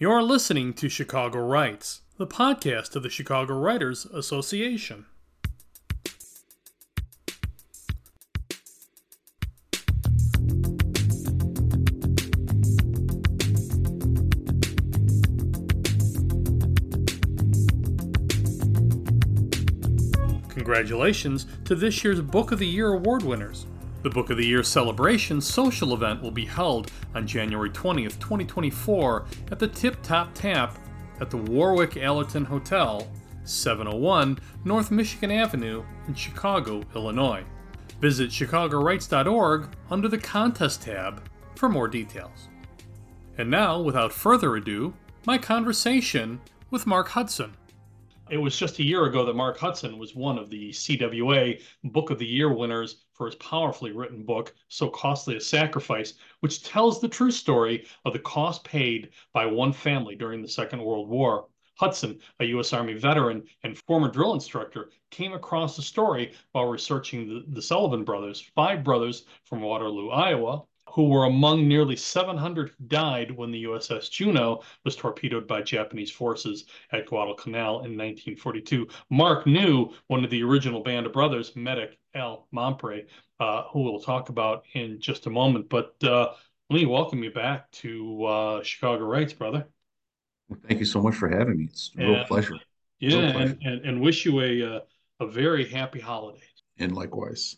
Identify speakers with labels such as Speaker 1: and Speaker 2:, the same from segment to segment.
Speaker 1: You're listening to Chicago Writes, the podcast of the Chicago Writers Association. Congratulations to this year's Book of the Year award winners. The Book of the Year celebration social event will be held on January 20th, 2024 at the Tip Top Tap at the Warwick Allerton Hotel, 701 North Michigan Avenue in Chicago, Illinois. Visit chicagowrites.org under the contest tab for more details. And now, without further ado, my conversation with Mark Hutson. It was just a year ago that Mark Hutson was one of the CWA Book of the Year winners for his powerfully written book, So Costly a Sacrifice, which tells the true story of the cost paid by one family during the Second World War. Hutson, a U.S. Army veteran and former drill instructor, came across the story while researching the, the Sullivan brothers, five brothers from Waterloo, Iowa, who were among nearly 700 who died when the USS Juneau was torpedoed by Japanese forces at Guadalcanal in 1942. Mark knew one of the original band of brothers, medic Al Mampre, uh, who we'll talk about in just a moment. But uh, let me welcome you back to uh, Chicago Writes, brother.
Speaker 2: Thank you so much for having me. It's a real and, pleasure.
Speaker 1: Yeah, real pleasure. And, and, and, wish you a, uh, a very happy holiday.
Speaker 2: And likewise.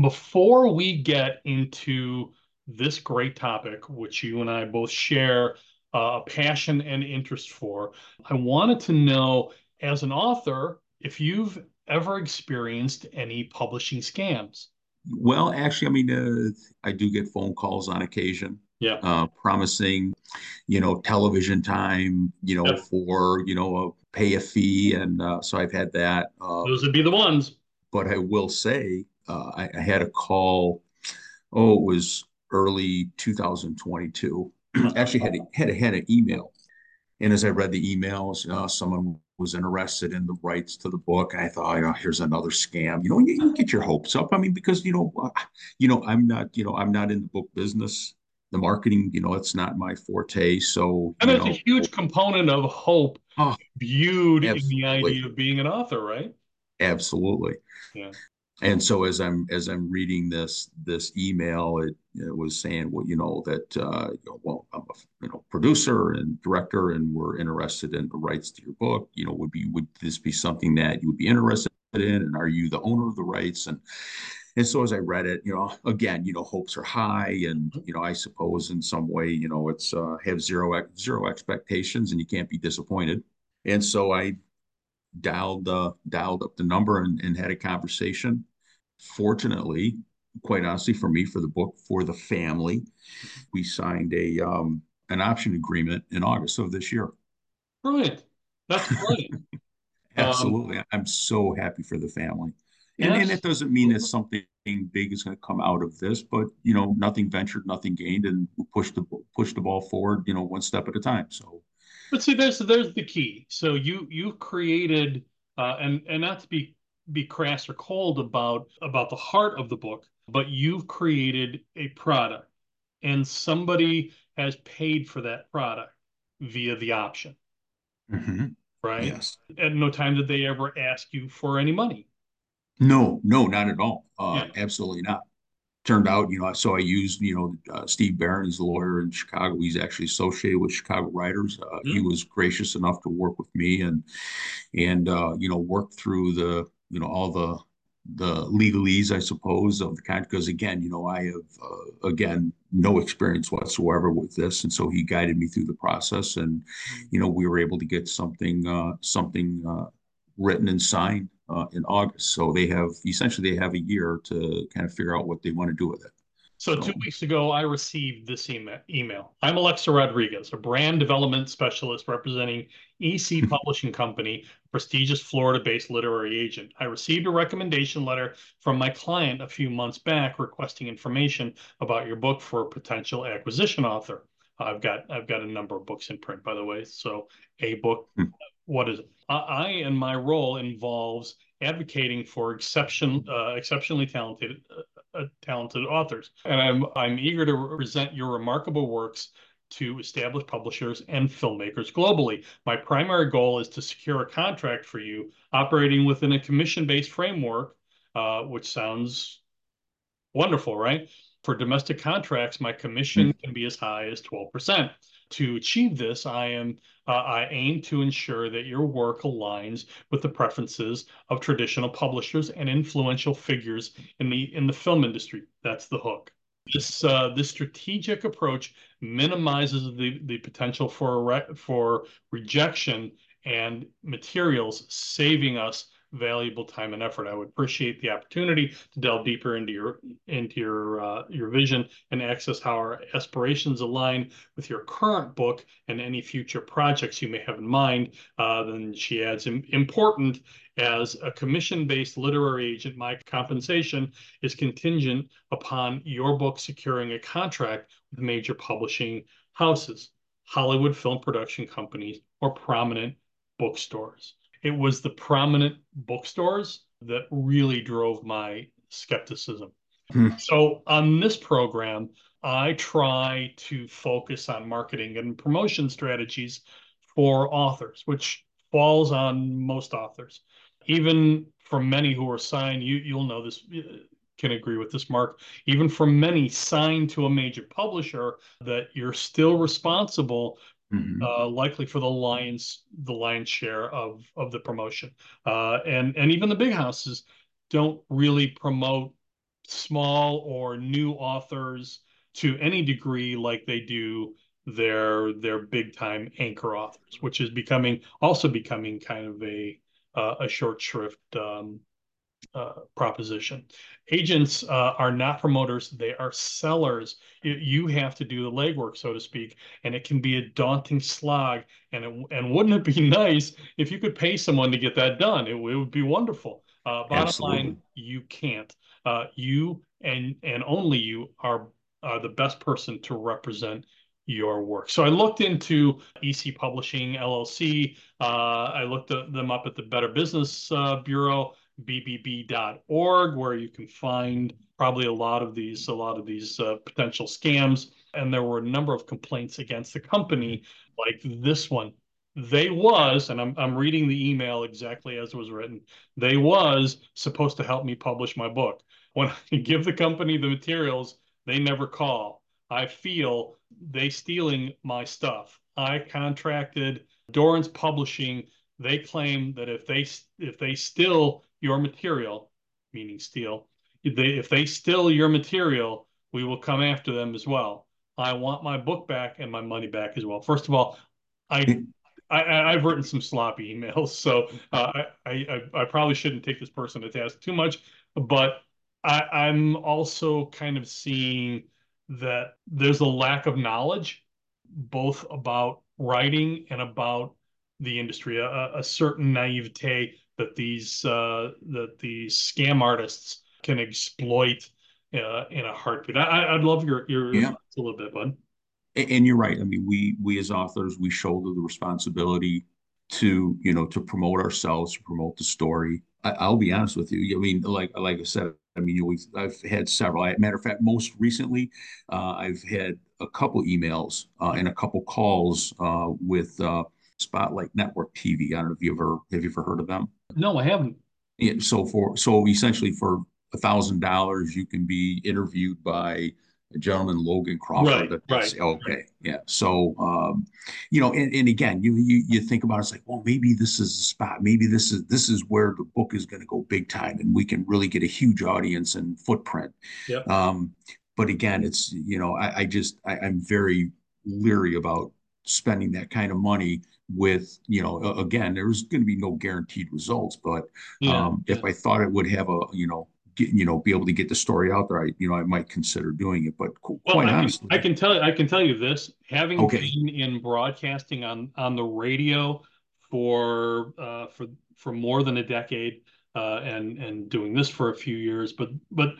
Speaker 1: Before we get into this great topic, which you and I both share uh, a passion and interest for. I wanted to know, as an author, if you've ever experienced any publishing scams.
Speaker 2: Well, actually, I mean, uh, I do get phone calls on occasion.
Speaker 1: Yeah.
Speaker 2: Uh, promising, you know, television time, you know, yep. for, you know, a, pay a fee. And uh, so I've had that.
Speaker 1: Uh, Those would be the ones.
Speaker 2: But I will say, uh, I, I had a call, oh, it was early 2022. Actually, had a, had a, had an email, and as I read the emails, uh, someone was interested in the rights to the book. I thought, oh, here's another scam. You know, you, you, get your hopes up. I mean, because you know, uh, you know, I'm not, you know, I'm not in the book business. The marketing, you know, it's not my forte. So,
Speaker 1: and know, a huge component of hope oh, viewed absolutely. in the idea of being an author, right?
Speaker 2: Absolutely.
Speaker 1: Yeah
Speaker 2: and so as i'm as i'm reading this this email it, it was saying well you know that uh, you know, well i'm a you know producer and director and we're interested in the rights to your book. You know would be would this be something that you would be interested in? And are you the owner of the rights? And and so as i read it you know again you know hopes are high and mm-hmm. you know i suppose in some way you know it's uh, have zero zero expectations and you can't be disappointed. And so i dialed uh, dialed up the number and, and had a conversation. Fortunately, quite honestly, for me, for the book, for the family, we signed a um, an option agreement in August of this year.
Speaker 1: Brilliant. That's brilliant.
Speaker 2: Absolutely. Um, I'm so happy for the family. And, yes. and it doesn't mean that something big is going to come out of this, but you know, nothing ventured, nothing gained, and we push the push the ball forward, you know, one step at a time. So
Speaker 1: but see, there's there's the key. So you you've created uh, and and not to be be crass or cold about about the heart of the book, but you've created a product, and somebody has paid for that product via the option.
Speaker 2: Mm-hmm.
Speaker 1: Right.
Speaker 2: Yes.
Speaker 1: At no time did they ever ask you for any money.
Speaker 2: No, no, not at all. Uh, yeah. Absolutely not turned out, you know, so I used, you know, uh, Steve Barron, he's a lawyer in Chicago. He's actually associated with Chicago Writers. Uh, mm-hmm. He was gracious enough to work with me and, and, uh, you know, work through the, you know, all the, the legalese, I suppose, of the kind, because again, you know, I have, uh, again, no experience whatsoever with this. And so he guided me through the process and, you know, we were able to get something, uh, something, uh, written and signed uh, in August. So they have essentially they have a year to kind of figure out what they want to do with it.
Speaker 1: So, two weeks ago, I received this email. I'm Alexa Rodriguez, a brand development specialist representing EC Publishing Company, prestigious Florida-based literary agent. I received a recommendation letter from my client a few months back requesting information about your book for a potential acquisition author. I've got I've got a number of books in print, by the way. So a book, hmm. what is it? I and my role involves advocating for exception uh, exceptionally talented uh, uh, talented authors, and I'm I'm eager to present your remarkable works to established publishers and filmmakers globally. My primary goal is to secure a contract for you operating within a commission based framework, uh, which sounds wonderful, right? For domestic contracts, my commission mm-hmm. can be as high as 12%. To achieve this, I am uh, I aim to ensure that your work aligns with the preferences of traditional publishers and influential figures in the in the film industry. That's the hook. This uh, this strategic approach minimizes the the potential for re- for rejection and materials, saving us valuable time and effort. I would appreciate the opportunity to delve deeper into your into your uh, your vision and access how our aspirations align with your current book and any future projects you may have in mind. Uh, then she adds, important as a commission-based literary agent, my compensation is contingent upon your book securing a contract with major publishing houses, Hollywood film production companies, or prominent bookstores it was the prominent bookstores that really drove my skepticism. Hmm. So on this program, I try to focus on marketing and promotion strategies for authors, which falls on most authors. Even for many who are signed, you you'll know this can agree with this, Mark. Even for many signed to a major publisher, that you're still responsible Mm-hmm. Uh, likely for the lions the lion's share of of the promotion uh, and and even the big houses don't really promote small or new authors to any degree like they do their their big time anchor authors which is becoming also becoming kind of a uh, a short shrift um, uh, proposition. Agents uh, are not promoters, they are sellers. You, have to do the legwork, so to speak, and it can be a daunting slog. And, it, and wouldn't it be nice if you could pay someone to get that done? It, it would be wonderful. Uh, bottom Absolutely. line, you can't. Uh, you and and only you are, are the best person to represent your work. So I looked into EC Publishing LLC. Uh, I looked them up at the Better Business uh, Bureau bbb.org, where you can find probably a lot of these a lot of these uh, potential scams. And there were a number of complaints against the company, like this one. They was, and I'm I'm reading the email exactly as it was written. They was supposed to help me publish my book. When I give the company the materials, they never call. I feel they stealing my stuff. I contracted Dorrance Publishing. They claim that if they if they steal your material, meaning steal, if they, if they steal your material, we will come after them as well. I want my book back and my money back as well. First of all, I, I have written some sloppy emails, so uh, I, I I probably shouldn't take this person to task too much, but I, I'm also kind of seeing that there's a lack of knowledge, both about writing and about the industry, a, a certain naivete that these uh, that these scam artists can exploit uh, in a heartbeat. I, would love your your yeah. a little bit, bud.
Speaker 2: And you're right. I mean, we we as authors we shoulder the responsibility to you know to promote ourselves, to promote the story. I, will be honest with you. I mean, like like I said, I mean, we've I've had several. matter of fact, most recently, uh, I've had a couple emails uh, and a couple calls uh, with uh, Spotlight Network TV. I don't know if you ever have you ever heard of them.
Speaker 1: No, I haven't.
Speaker 2: Yeah, so for so essentially for a thousand dollars, you can be interviewed by a gentleman, Logan Crawford.
Speaker 1: Right, right.
Speaker 2: Okay, yeah. So, um, you know, and, and again, you, you you think about it, it's like, well, maybe this is the spot. Maybe this is this is where the book is going to go big time, and we can really get a huge audience and footprint.
Speaker 1: Yeah.
Speaker 2: Um, but again, it's you know, I, I just I, I'm very leery about spending that kind of money with you know again there's going to be no guaranteed results but yeah, um, if i thought it would have a you know get, you know be able to get the story out there i you know i might consider doing it but quite well, I honestly.
Speaker 1: Can, I can tell you i can tell you this having okay. been in broadcasting on on the radio for uh for for more than a decade uh and and doing this for a few years but but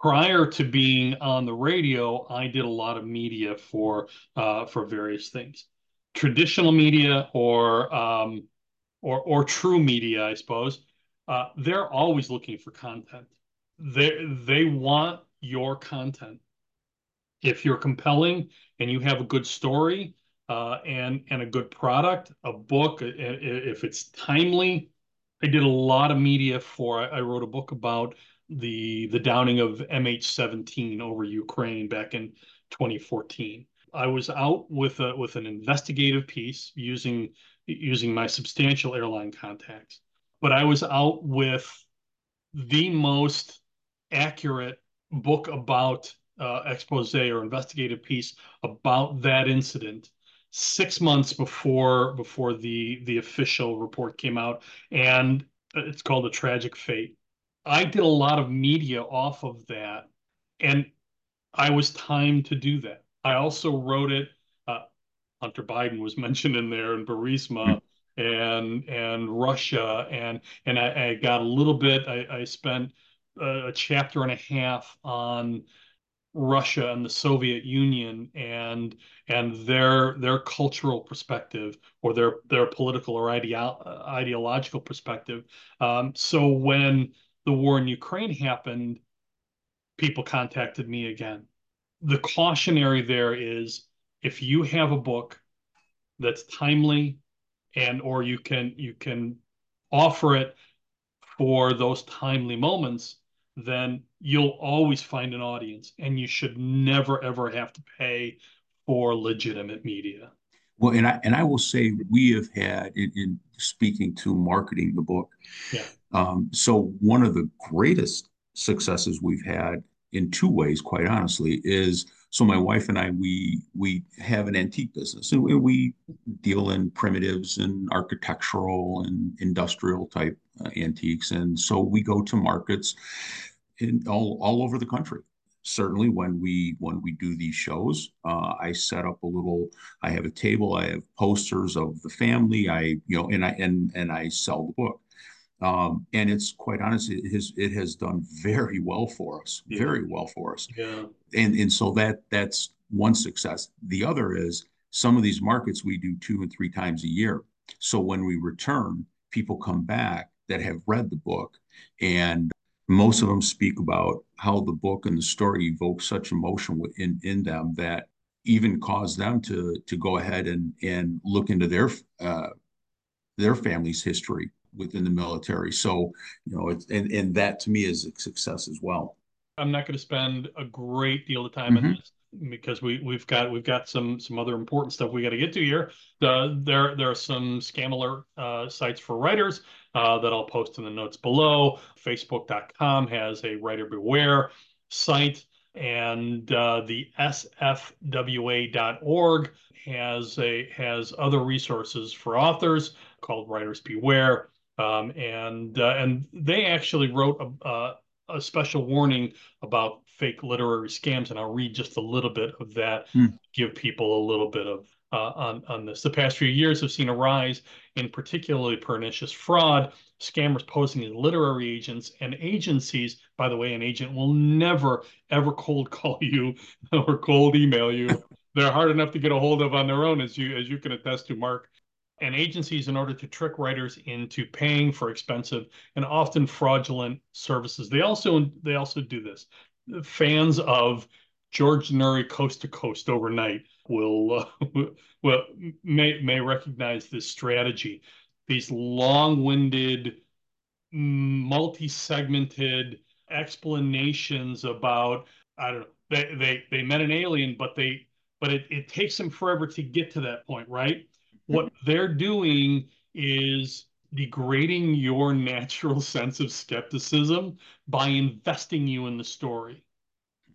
Speaker 1: prior to being on the radio i did a lot of media for uh for various things traditional media or um, or or true media, I suppose, uh, they're always looking for content. They they want your content. If you're compelling, and you have a good story uh, and and a good product, a book, if it's timely. I did a lot of media for. I wrote a book about the the downing of MH17 over Ukraine back in 2014. I was out with a with an investigative piece using using my substantial airline contacts, but I was out with the most accurate book about uh, expose or investigative piece about that incident six months before before the the official report came out, and it's called a tragic fate. I did a lot of media off of that, and I was timed to do that. I also wrote it. Uh, Hunter Biden was mentioned in there, and Burisma, and and Russia, and and I, I got a little bit. I, I spent a chapter and a half on Russia and the Soviet Union and and their their cultural perspective or their their political or ideo- ideological perspective. Um, so when the war in Ukraine happened, people contacted me again. The cautionary there is if you have a book that's timely and or you can you can offer it for those timely moments then you'll always find an audience and you should never ever have to pay for legitimate media.
Speaker 2: Well and i and i will say we have had in, in speaking to marketing the book
Speaker 1: yeah.
Speaker 2: um, so one of the greatest successes we've had in two ways quite honestly is so my wife and i we we have an antique business and we deal in primitives and architectural and industrial type uh, antiques. And so we go to markets in all, all over the country. Certainly when we when we do these shows uh, i set up a little i have a table i have posters of the family i you know and i and and i sell the book um, and it's quite honest it has it has done very well for us
Speaker 1: Yeah.
Speaker 2: very well for us.
Speaker 1: Yeah.
Speaker 2: And and so that that's one success. The other is some of these markets we do two and three times a year. So when we return people come back that have read the book and most of them speak about how the book and the story evoke such emotion in in them that even cause them to to go ahead and and look into their uh, their family's history within the military. So you know, it's and and that to me is a success as well.
Speaker 1: I'm not going to spend a great deal of time mm-hmm. in this because we we've got we've got some some other important stuff we got to get to here. The, there there are some scam alert uh, sites for writers uh, that I'll post in the notes below. Facebook.com has a writer beware site, and uh, the sfwa.org has a has other resources for authors called Writers Beware. Um, and uh, and they actually wrote a, a, a special warning about fake literary scams, and I'll read just a little bit of that, mm. give people a little bit of uh, on on this. The past few years have seen a rise in particularly pernicious fraud, scammers posing as literary agents and agencies. By the way, an agent will never ever cold call you or cold email you. They're hard enough to get a hold of on their own, as you as you can attest to, Mark and agencies in order to trick writers into paying for expensive and often fraudulent services. They also they also do this. Fans of George Noory Coast to Coast overnight will uh, will may may recognize this strategy. These long-winded, multi-segmented explanations about I don't know they they they met an alien, but they but it, it takes them forever to get to that point, right? What they're doing is degrading your natural sense of skepticism by investing you in the story.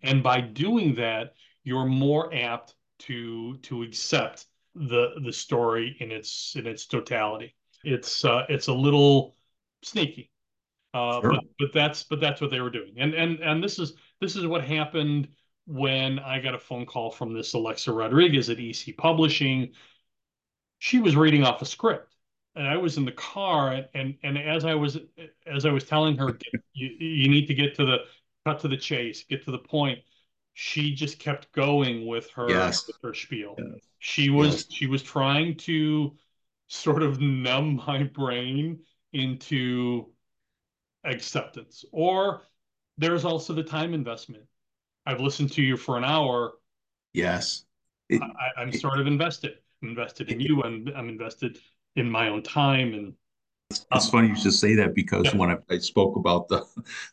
Speaker 1: And by doing that, you're more apt to to accept the the story in its in its totality. It's uh, it's a little sneaky, uh, sure. but but that's but that's what they were doing. And and and this is this is what happened when I got a phone call from this Alexa Rodriguez at EC Publishing she was reading off a script and I was in the car and, and, and as I was as I was telling her you, you need to get to the cut to the chase, get to the point, she just kept going with her
Speaker 2: yes.
Speaker 1: with her spiel.
Speaker 2: Yes.
Speaker 1: She was
Speaker 2: yes.
Speaker 1: she was trying to sort of numb my brain into acceptance. Or there's also the time investment. I've listened to you for an hour.
Speaker 2: Yes
Speaker 1: it, I, am sort of invested. Invested in you, and I'm invested in my own time and
Speaker 2: it's funny you should say that because yeah. when I, I, spoke about the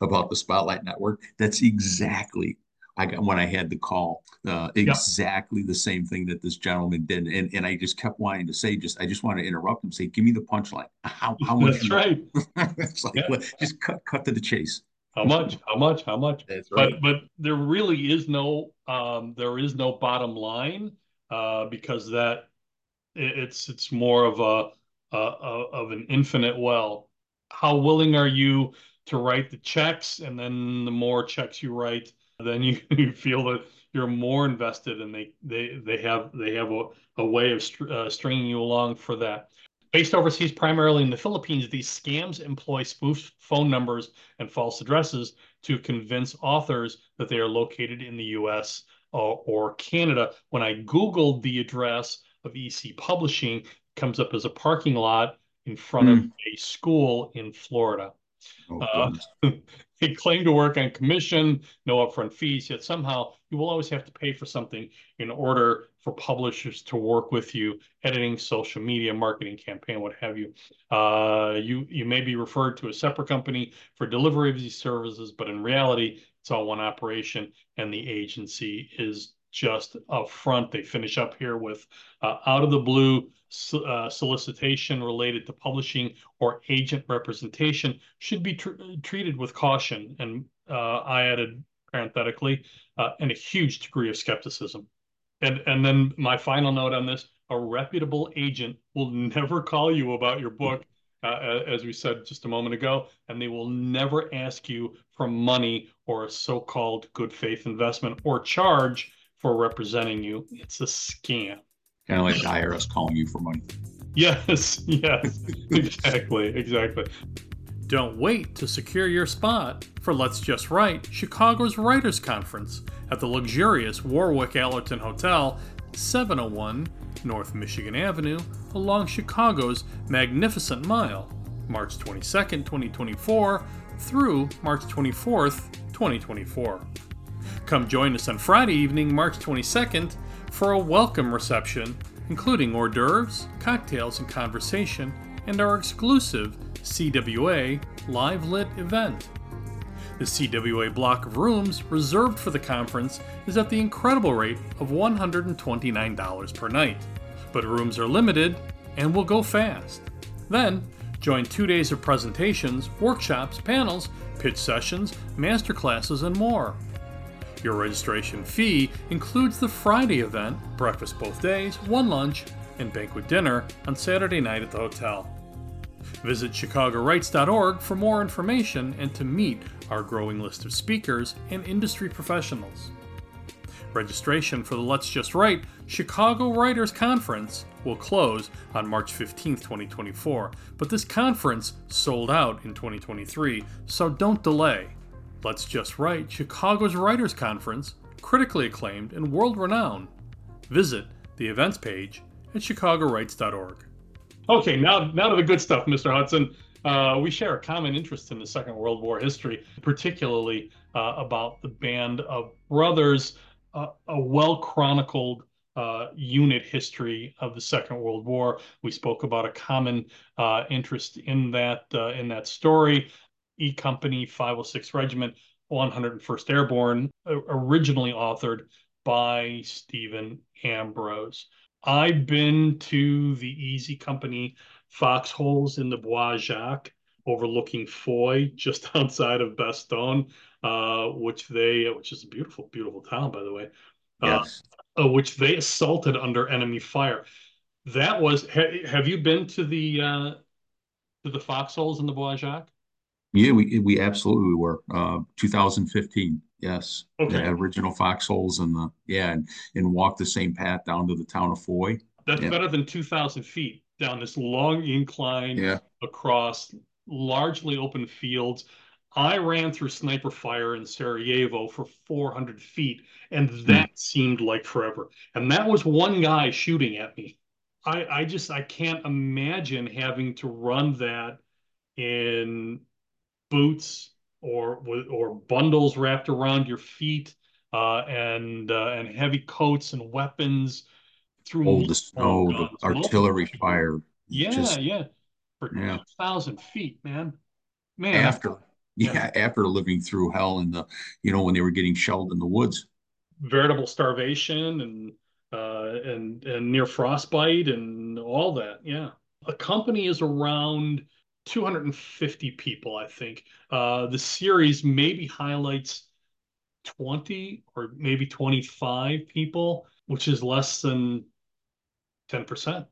Speaker 2: about the Spotlight Network, that's exactly I got when I had the call, uh, exactly yeah. the same thing that this gentleman did, and and I just kept wanting to say, just I just want to interrupt him, say, give me the punchline. How how much?
Speaker 1: That's right.
Speaker 2: it's like yeah. just cut cut to the chase.
Speaker 1: How much? How much? How much?
Speaker 2: That's right.
Speaker 1: But but there really is no um there is no bottom line uh because that it's it's more of a uh, of an infinite well. How willing are you to write the checks? And then the more checks you write, then you, you feel that you're more invested and they they they have they have a, a way of str uh, stringing you along for that. Based overseas, primarily in the Philippines, these scams employ spoofed phone numbers and false addresses to convince authors that they are located in the U.S. or, or Canada. When I Googled the address of EC Publishing, comes up as a parking lot in front mm. of hmm. a school in Florida. Oh, uh, they claim to work on commission, no upfront fees, yet somehow you will always have to pay for something in order for publishers to work with you, editing, social media, marketing campaign, what have you. Uh, you you may be referred to a separate company for delivery of these services, but in reality, it's all one operation, and the agency is just up front. They finish up here with uh, out of the blue uh, solicitation related to publishing or agent representation should be tr treated with caution. And uh, I added parenthetically, uh, and a huge degree of skepticism. And, and then my final note on this, a reputable agent will never call you about your book, uh, as we said just a moment ago, and they will never ask you for money or a so-called good faith investment or charge for representing you. It's a scam.
Speaker 2: Kind of like the IRS calling you for money.
Speaker 1: Yes, yes, exactly, exactly. Don't wait to secure your spot for Let's Just Write, Chicago's Writers Conference at the luxurious Warwick Allerton Hotel, 701 North Michigan Avenue, along Chicago's Magnificent Mile, March 22nd, 2024 through March 24th, 2024. Come join us on Friday evening, March 22nd, for a welcome reception, including hors d'oeuvres, cocktails, and conversation, and our exclusive CWA live lit event. The CWA block of rooms reserved for the conference is at the incredible rate of $129 per night, but rooms are limited and will go fast. Then, join two days of presentations, workshops, panels, pitch sessions, masterclasses, and more. Your registration fee includes the Friday event, breakfast both days, one lunch, and banquet dinner on Saturday night at the hotel. Visit ChicagoWrites.org for more information and to meet our growing list of speakers and industry professionals. Registration for the Let's Just Write Chicago Writers Conference will close on March 15, 2024, but this conference sold out in 2023, so don't delay. Let's Just Write, Chicago's Writers Conference, critically acclaimed and world renowned. Visit the events page at chicagowrites.org. Okay, now, now to the good stuff, Mr. Hutson. Uh, we share a common interest in the Second World War history, particularly uh, about the band of brothers, uh, a well chronicled uh, unit history of the Second World War. We spoke about a common uh, interest in that uh, in that story. E Company 506 Regiment 101st Airborne, originally authored by Stephen Ambrose. I've been to the Easy Company foxholes in the Bois Jacques overlooking Foy, just outside of Bastogne, uh, which they, which is a beautiful, beautiful town, by the way. Uh, yes. Uh, which they assaulted under enemy fire. That was. Ha, have you been to the uh, to the foxholes in the Bois Jacques?
Speaker 2: Yeah, we we absolutely were. Uh, 2015, yes. Okay. The original foxholes and the yeah, and, and walk the same path down to the town of Foy.
Speaker 1: That's yeah. better than 2,000 feet down this long incline
Speaker 2: yeah.
Speaker 1: across largely open fields. I ran through sniper fire in Sarajevo for 400 feet, and hmm. that seemed like forever. And that was one guy shooting at me. I, I just I can't imagine having to run that in boots or or bundles wrapped around your feet. uh, and uh, and heavy coats and weapons through
Speaker 2: oh the snow, the artillery fire.
Speaker 1: Yeah, just, yeah, for yeah. thousand feet, man.
Speaker 2: Man, after yeah, yeah, after living through hell in the you know when they were getting shelled in the woods,
Speaker 1: veritable starvation and uh, and and near frostbite and all that. Yeah, a company is around 250 people, I think. Uh, the series maybe highlights 20 or maybe 25 people, which is less than 10%.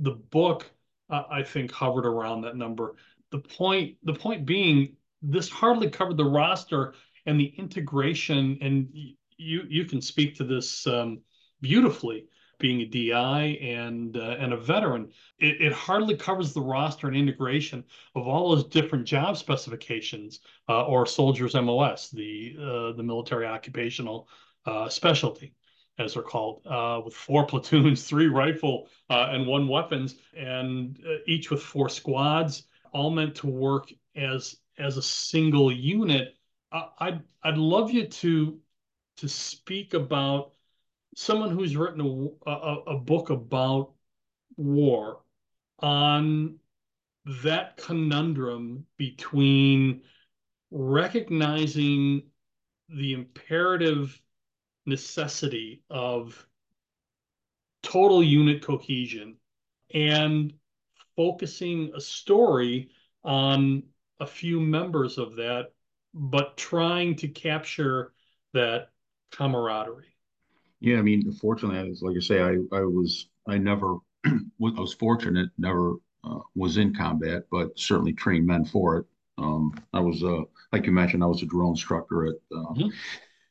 Speaker 1: The book, uh, I think, hovered around that number. The point, the point being, this hardly covered the roster and the integration, and you you can speak to this um, beautifully being a DI and uh, and a veteran, it, it, hardly covers the roster and integration of all those different job specifications uh, or soldiers MOS, the uh, the military occupational uh, specialty, as they're called, uh, with four platoons, three rifle uh, and one weapons, and each with four squads, all meant to work as as a single unit. I'd I'd love you to to speak about someone who's written a, a, a book about war on that conundrum between recognizing the imperative necessity of total unit cohesion and focusing a story on a few members of that, but trying to capture that camaraderie.
Speaker 2: Yeah, I mean, fortunately, as like I say, I I was I never I was fortunate, never uh, was in combat, but certainly trained men for it. Um, I was uh, like you mentioned, I was a drill instructor at, uh, mm-hmm.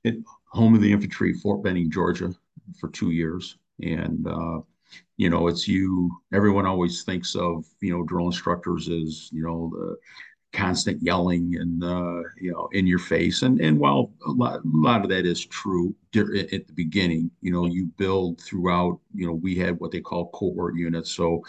Speaker 2: at home of the infantry, Fort Benning, Georgia, for two years, and uh, you know, it's you. Everyone always thinks of you know drill instructors as you know the constant yelling and uh, you know in your face. And and while a lot, a lot of that is true at the beginning you know you build throughout you know we had what they call cohort units. So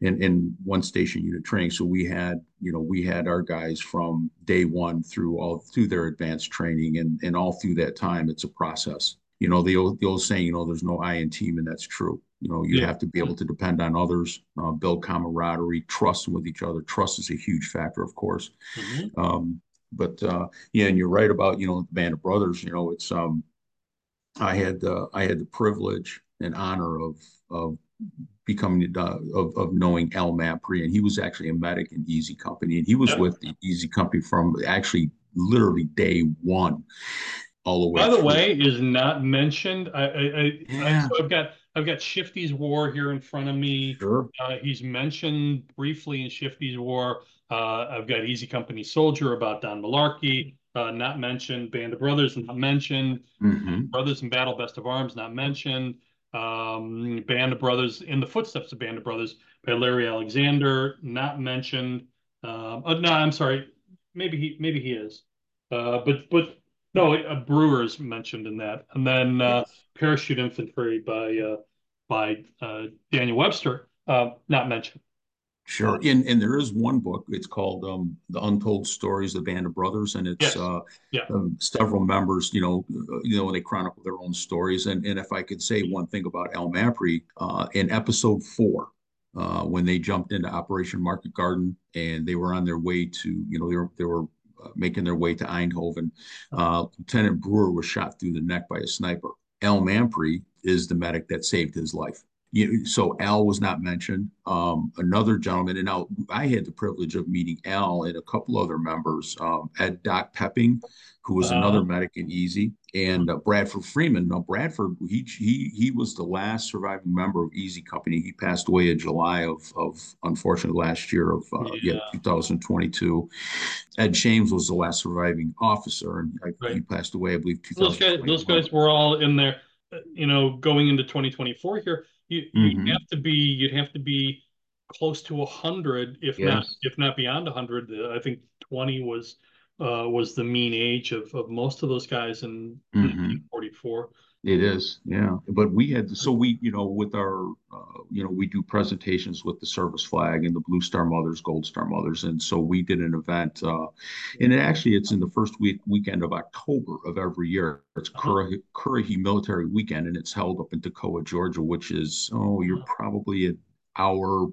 Speaker 2: in in one station unit training so we had you know we had our guys from day one through all through their advanced training. And and all through that time it's a process. You know the old the old saying you know there's no i in team and that's true you know, you yeah. have to be able to depend on others, uh, build camaraderie, trust with each other. Trust is a huge factor, of course. Mm-hmm. Um, but uh, yeah, and you're right about you know the band of brothers. You know, it's um, I had uh, I had the privilege and honor of of becoming uh, of of knowing Al Mampre, and he was actually a medic in Easy Company, and he was yeah. with the Easy Company from actually literally day one all the way.
Speaker 1: By the through. way, is not mentioned. I, I, I, yeah. So I've got I've got Shifty's War here in front of me.
Speaker 2: Sure.
Speaker 1: Uh, he's mentioned briefly in Shifty's War. Uh, I've got Easy Company Soldier about Don Malarkey, uh, not mentioned. Band of Brothers, not mentioned. Mm-hmm. Brothers in Battle, Best of Arms, not mentioned. Um, Band of Brothers, In the Footsteps of Band of Brothers by Larry Alexander, not mentioned. Um, uh, no, I'm sorry. Maybe he, maybe he is. Uh, but but no, uh, Brewer's mentioned in that, and then uh, Parachute Infantry by uh, by uh, Daniel Webster, uh, not mentioned.
Speaker 2: Sure, and and there is one book. It's called um, "The Untold Stories of the Band of Brothers," and it's yes. uh, yeah. um, several members. You know, uh, you know, they chronicle their own stories. And and if I could say one thing about Al Mampre, uh, in episode four, uh, when they jumped into Operation Market Garden and they were on their way to, you know, they were they were making their way to Eindhoven, uh, Lieutenant Brewer was shot through the neck by a sniper. Al Mampre is the medic that saved his life. You, so Al was not mentioned. Um, another gentleman, and now I had the privilege of meeting Al and a couple other members, um, Doc Pepping, who was uh, another medic in Easy, and uh, Bradford Freeman. Now Bradford, he he he was the last surviving member of Easy Company. He passed away in July of of unfortunately last year of uh, yeah. yeah 2022. Ed Shames was the last surviving officer, and I, right. he passed away, I believe.
Speaker 1: Those guys, those guys were all in there. Uh, you know, going into 2024 here you mm-hmm. have to be you'd have to be close to a hundred, if yes. not if not beyond a hundred. Uh, I think twenty was uh, was the mean age of, of most of those guys in mm-hmm. 1944.
Speaker 2: It is, yeah. But we had, so we, you know, with our, uh, you know, we do presentations with the service flag and the Blue Star Mothers, Gold Star Mothers, and so we did an event, uh, and it actually it's in the first week weekend of October of every year. It's Currahee, Currahee Military Weekend, and it's held up in Toccoa, Georgia, which is oh, you're probably an hour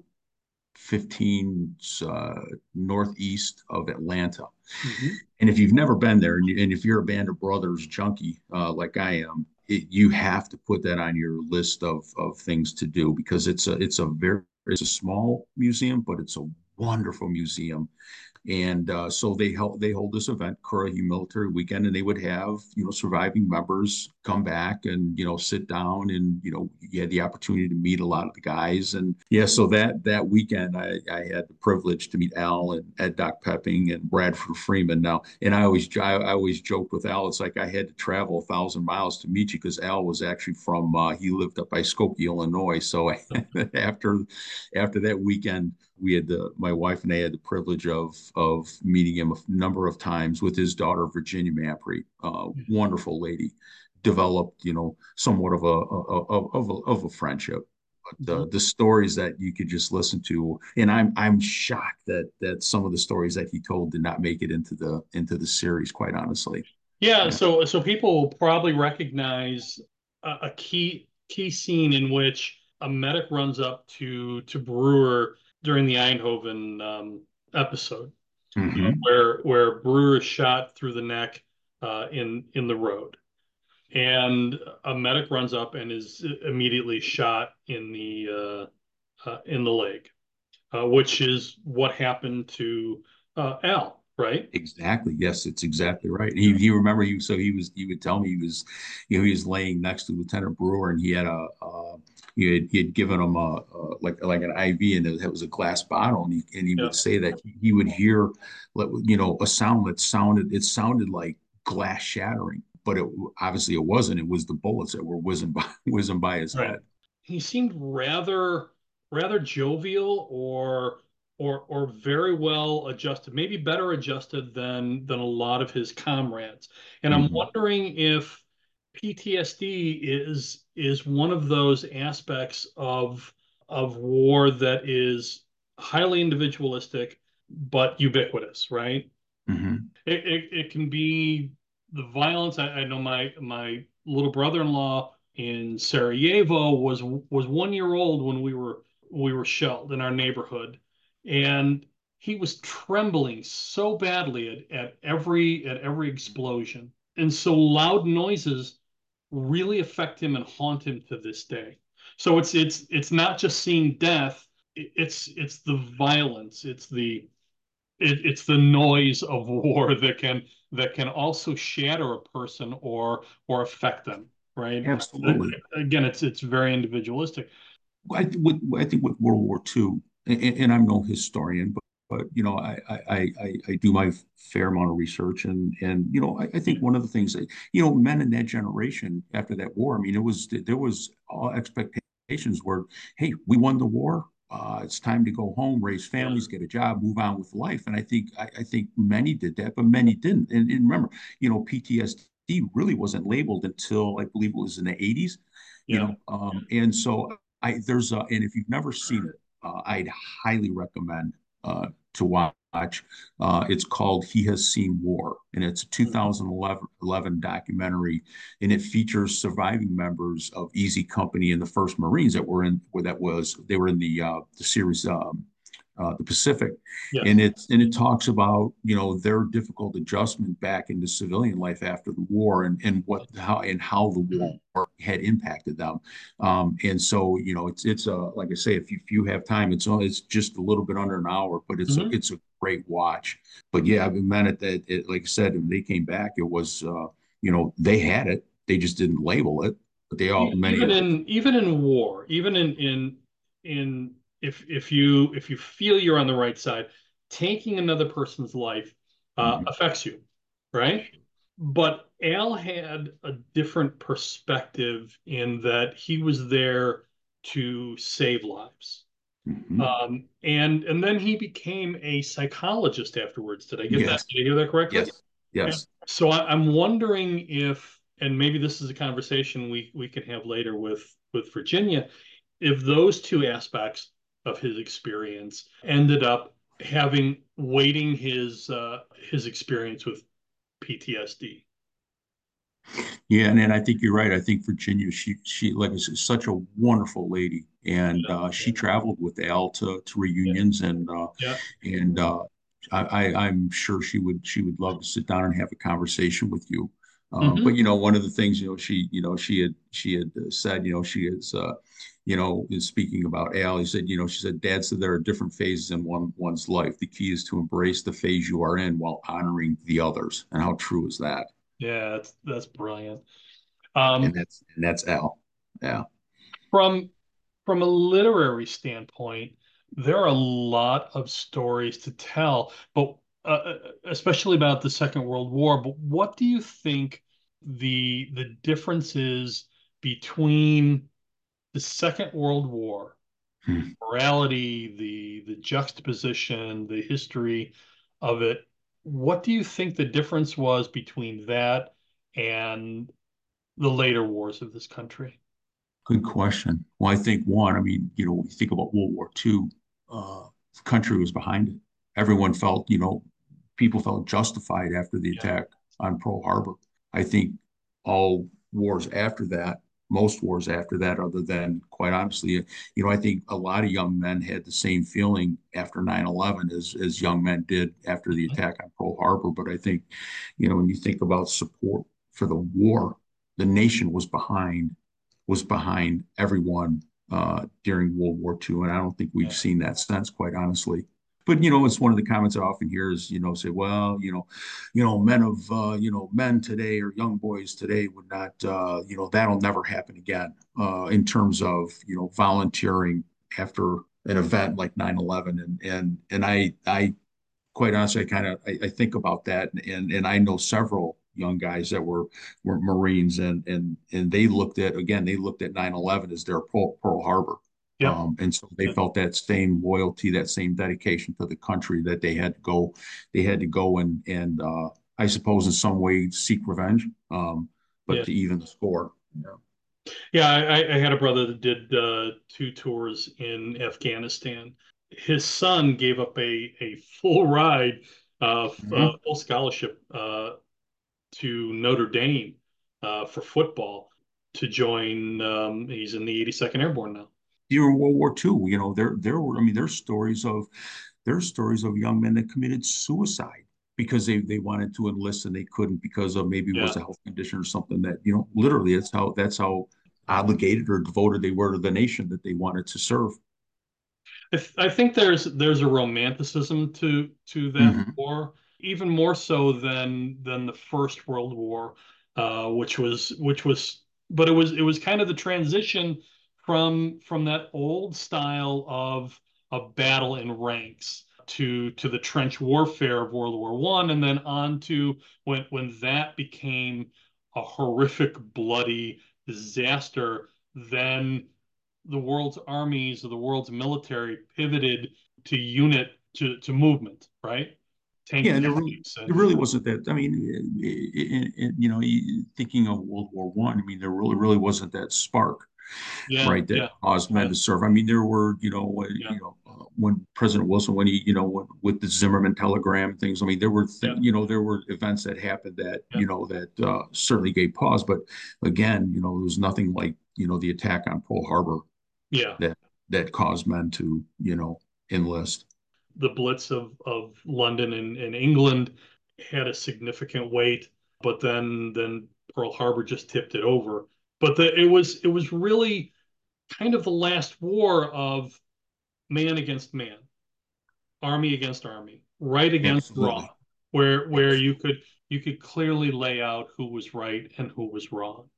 Speaker 2: 15 uh, northeast of Atlanta. Mm-hmm. And if you've never been there, and, you, and, if you're a Band of Brothers junkie uh, like I am, it, you have to put that on your list of of things to do because it's a it's a very it's a small museum, but it's a wonderful museum and uh, so they they hold this event, Currahee Military Weekend, and they would have you know surviving members come back and you know sit down and you know you had the opportunity to meet a lot of the guys. And yeah, so that that weekend I, I had the privilege to meet Al and Ed Doc Pepping and Bradford Freeman. Now, and I always I, I always joked with Al, it's like I had to travel a thousand miles to meet you because Al was actually from uh, he lived up by Skokie, Illinois, so after after that weekend we had the my wife and I had the privilege of of meeting him a number of times with his daughter Virginia Mampre, uh, wonderful lady, developed you know somewhat of a, of a of a friendship. The mm-hmm. the stories that you could just listen to, and I'm I'm shocked that that some of the stories that he told did not make it into the into the series. Quite honestly.
Speaker 1: Yeah, yeah. so so people probably recognize a, a key key scene in which a medic runs up to to Brewer during the Eindhoven um, episode, mm-hmm. where where Brewer is shot through the neck uh, in in the road, and a medic runs up and is immediately shot in the uh, uh in the leg, uh, which is what happened to uh, Al. Right.
Speaker 2: Exactly. Yes, it's exactly right. He he remember he so he was he would tell me he was you know he was laying next to Lieutenant Brewer and he had a, a he had, he had given him a, a, like like an IV and it was a glass bottle and he and he yeah. would say that he, he would hear you know a sound that sounded it sounded like glass shattering but it obviously it wasn't it was the bullets that were whizzing by whizzing by his right. head
Speaker 1: he seemed rather rather jovial or or or very well adjusted maybe better adjusted than than a lot of his comrades and mm-hmm. i'm wondering if PTSD is is one of those aspects of of war that is highly individualistic but ubiquitous, right? Mm-hmm. It, it, it can be the violence. I, I know my my little brother-in-law in Sarajevo was was one year old when we were we were shelled in our neighborhood, and he was trembling so badly at, at every at every explosion, and so loud noises really affect him and haunt him to this day. So it's it's it's not just seeing death; it's it's the violence, it's the it, it's the noise of war that can that can also shatter a person or or affect them. Right?
Speaker 2: Absolutely.
Speaker 1: Again, it's it's very individualistic.
Speaker 2: I, with, I think with World War II, and, and I'm no historian, but but you know, I, I I I do my fair amount of research, and and you know, I, I, think one of the things that you know, men in that generation after that war, I mean, it was there was all expectations were, hey, we won the war. Uh, it's time to go home, raise families, get a job, move on with life. And I think I, I think many did that, but many didn't. And, and, remember, you know, PTSD really wasn't labeled until I believe it was in the 80s. You yeah. know, um, and so I there's a, and if you've never seen it, uh, I'd highly recommend uh, to watch. Uh, it's called He Has Seen War, and it's a 2011 documentary, and it features surviving members of Easy Company and the First Marines that were in where that was they were in the uh, the series um, uh, the Pacific, yes. and it and it talks about you know their difficult adjustment back into civilian life after the war and and what how and how the war had impacted them, um, and so you know it's it's a like I say if you, if you have time it's it's just a little bit under an hour but it's mm-hmm. a, it's a great watch, but yeah I mean it that it, like I said when they came back it was uh, you know they had it. They just didn't label it. But they all many
Speaker 1: even in even in war even in in in if if you if you feel you're on the right side, taking another person's life uh, mm-hmm. affects you, right? But Al had a different perspective in that he was there to save lives. Mm-hmm. Um, and and then he became a psychologist afterwards. Did I get yes. that? Did I hear that correctly?
Speaker 2: Yes. Yes.
Speaker 1: so I, am wondering if and maybe this is a conversation we we can have later with with Virginia, if those two aspects of his experience ended up having weighting his uh, his experience with PTSD.
Speaker 2: Yeah, and, and I think you're right. I think Virginia, she she like is such a wonderful lady, and yeah, uh, she traveled with Al to, to reunions, yeah. and uh, and uh, I, I am sure she would she would love to sit down and have a conversation with you. Um, mm-hmm. But you know, one of the things you know she you know she had she had said you know she is uh, you know is speaking about Al. He said you know she said Dad said there are different phases in one one's life. The key is to embrace the phase you are in while honoring the others. And how true is that?
Speaker 1: Yeah, that's that's brilliant.
Speaker 2: Um, and that's and that's Al. Yeah.
Speaker 1: From from a literary standpoint, there are a lot of stories to tell, but uh, uh, especially about the Second World War. But what do you think the the differences between the Second World War, hmm. morality, the the juxtaposition, the history of it? What do you think the difference was between that and the later wars of this country?
Speaker 2: Good question. Well, I think one, I mean, you know, when you think about World War II, uh, the country was behind it. Everyone felt, you know, people felt justified after the yeah. attack on Pearl Harbor. I think all wars after that, most wars after that, other than quite honestly, you know, I think a lot of young men had the same feeling after 9 11 as, as young men did after the attack on Pearl Harbor. But I think, you know, when you think about support for the war, the nation was behind was behind everyone uh, during World War II, and I don't think we've yeah. seen that since, quite honestly. But you know, it's one of the comments I often hear is, you know, say, well, you know, you know, men of, uh, you know, men today or young boys today would not, uh, you know, that'll never happen again uh, in terms of, you know, volunteering after an event like 9/11, and and and I I quite honestly, I kind of I, I, think about that, and and I know several young guys that were were Marines and and and they looked at again they looked at 9/11 as their Pearl, Pearl Harbor. Yeah. Um, and so they felt that same loyalty, that same dedication to the country that they had to go, they had to go and and uh, I suppose in some way seek revenge, um, but yeah. to even the score.
Speaker 1: Yeah. Yeah, I, I, had a brother that did uh, two tours in Afghanistan. His son gave up a a full ride, uh, mm-hmm. uh full scholarship uh, to Notre Dame uh, for football to join. Um, he's in the 82nd Airborne now.
Speaker 2: During World War II, you know, there there were I mean, there's stories of there's stories of young men that committed suicide because they they wanted to enlist and they couldn't because of maybe yeah. it was a health condition or something that you know literally that's how that's how obligated or devoted they were to the nation that they wanted to serve.
Speaker 1: I, th- I think there's there's a romanticism to to that mm-hmm. war even more so than than the First World War, uh, which was which was, but it was it was kind of the transition from from that old style of of battle in ranks to to the trench warfare of World War One, and then on to when when that became a horrific, bloody disaster. Then the world's armies or the world's military pivoted to unit to to movement, right?
Speaker 2: yeah, it really, it really wasn't that. I mean, it, it, you know, thinking of World War One, I, I mean, there really, really wasn't that spark, yeah, right, that yeah. caused men yeah. to serve. I mean, there were, you know, when, you know, uh, when President Wilson, when he, you know, when, with the Zimmermann telegram things. I mean, there were, th- you know, there were events that happened that, you know, that uh, certainly gave pause. But again, you know, there was nothing like, you know, the attack on Pearl Harbor,
Speaker 1: yeah,
Speaker 2: that that caused men to, you know, enlist
Speaker 1: the Blitz of, of London and, and England had a significant weight, but then then Pearl Harbor just tipped it over. But the, it was it was really kind of the last war of man against man, army against army, right against Absolutely. wrong, where where you could you could clearly lay out who was right and who was wrong.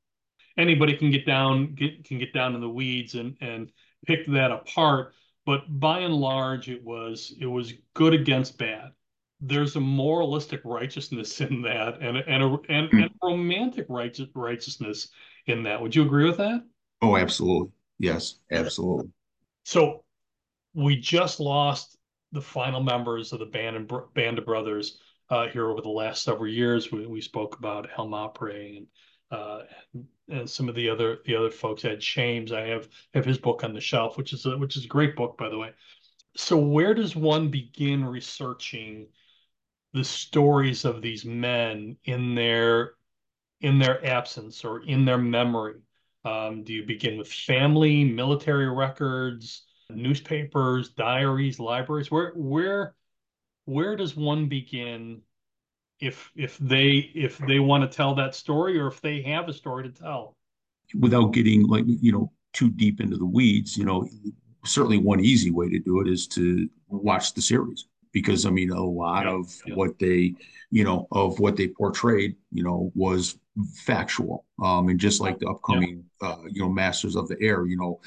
Speaker 1: Anybody can get down get can get down in the weeds and and pick that apart but by and large it was it was good against bad there's a moralistic righteousness in that and and a, and, and hmm. romantic righteous, righteousness in that. Would you agree with that?
Speaker 2: Oh absolutely. Yes absolutely.
Speaker 1: So we just lost the final members of the band and band of brothers uh, here over the last several years. We, we spoke about Al Mampre and uh, and some of the other the other folks. Ed Shames, I have have his book on the shelf, which is a, which is a great book, by the way. So where does one begin researching the stories of these men in their in their absence or in their memory? Um, do you begin with family, military records, newspapers, diaries, libraries? Where where where does one begin if if they if they want to tell that story or if they have a story to tell?
Speaker 2: Without getting like you know too deep into the weeds, you know, certainly one easy way to do it is to watch the series because I mean a lot yeah, of yeah. what they you know of what they portrayed you know was factual um and just like the upcoming yeah. uh you know masters of the air you know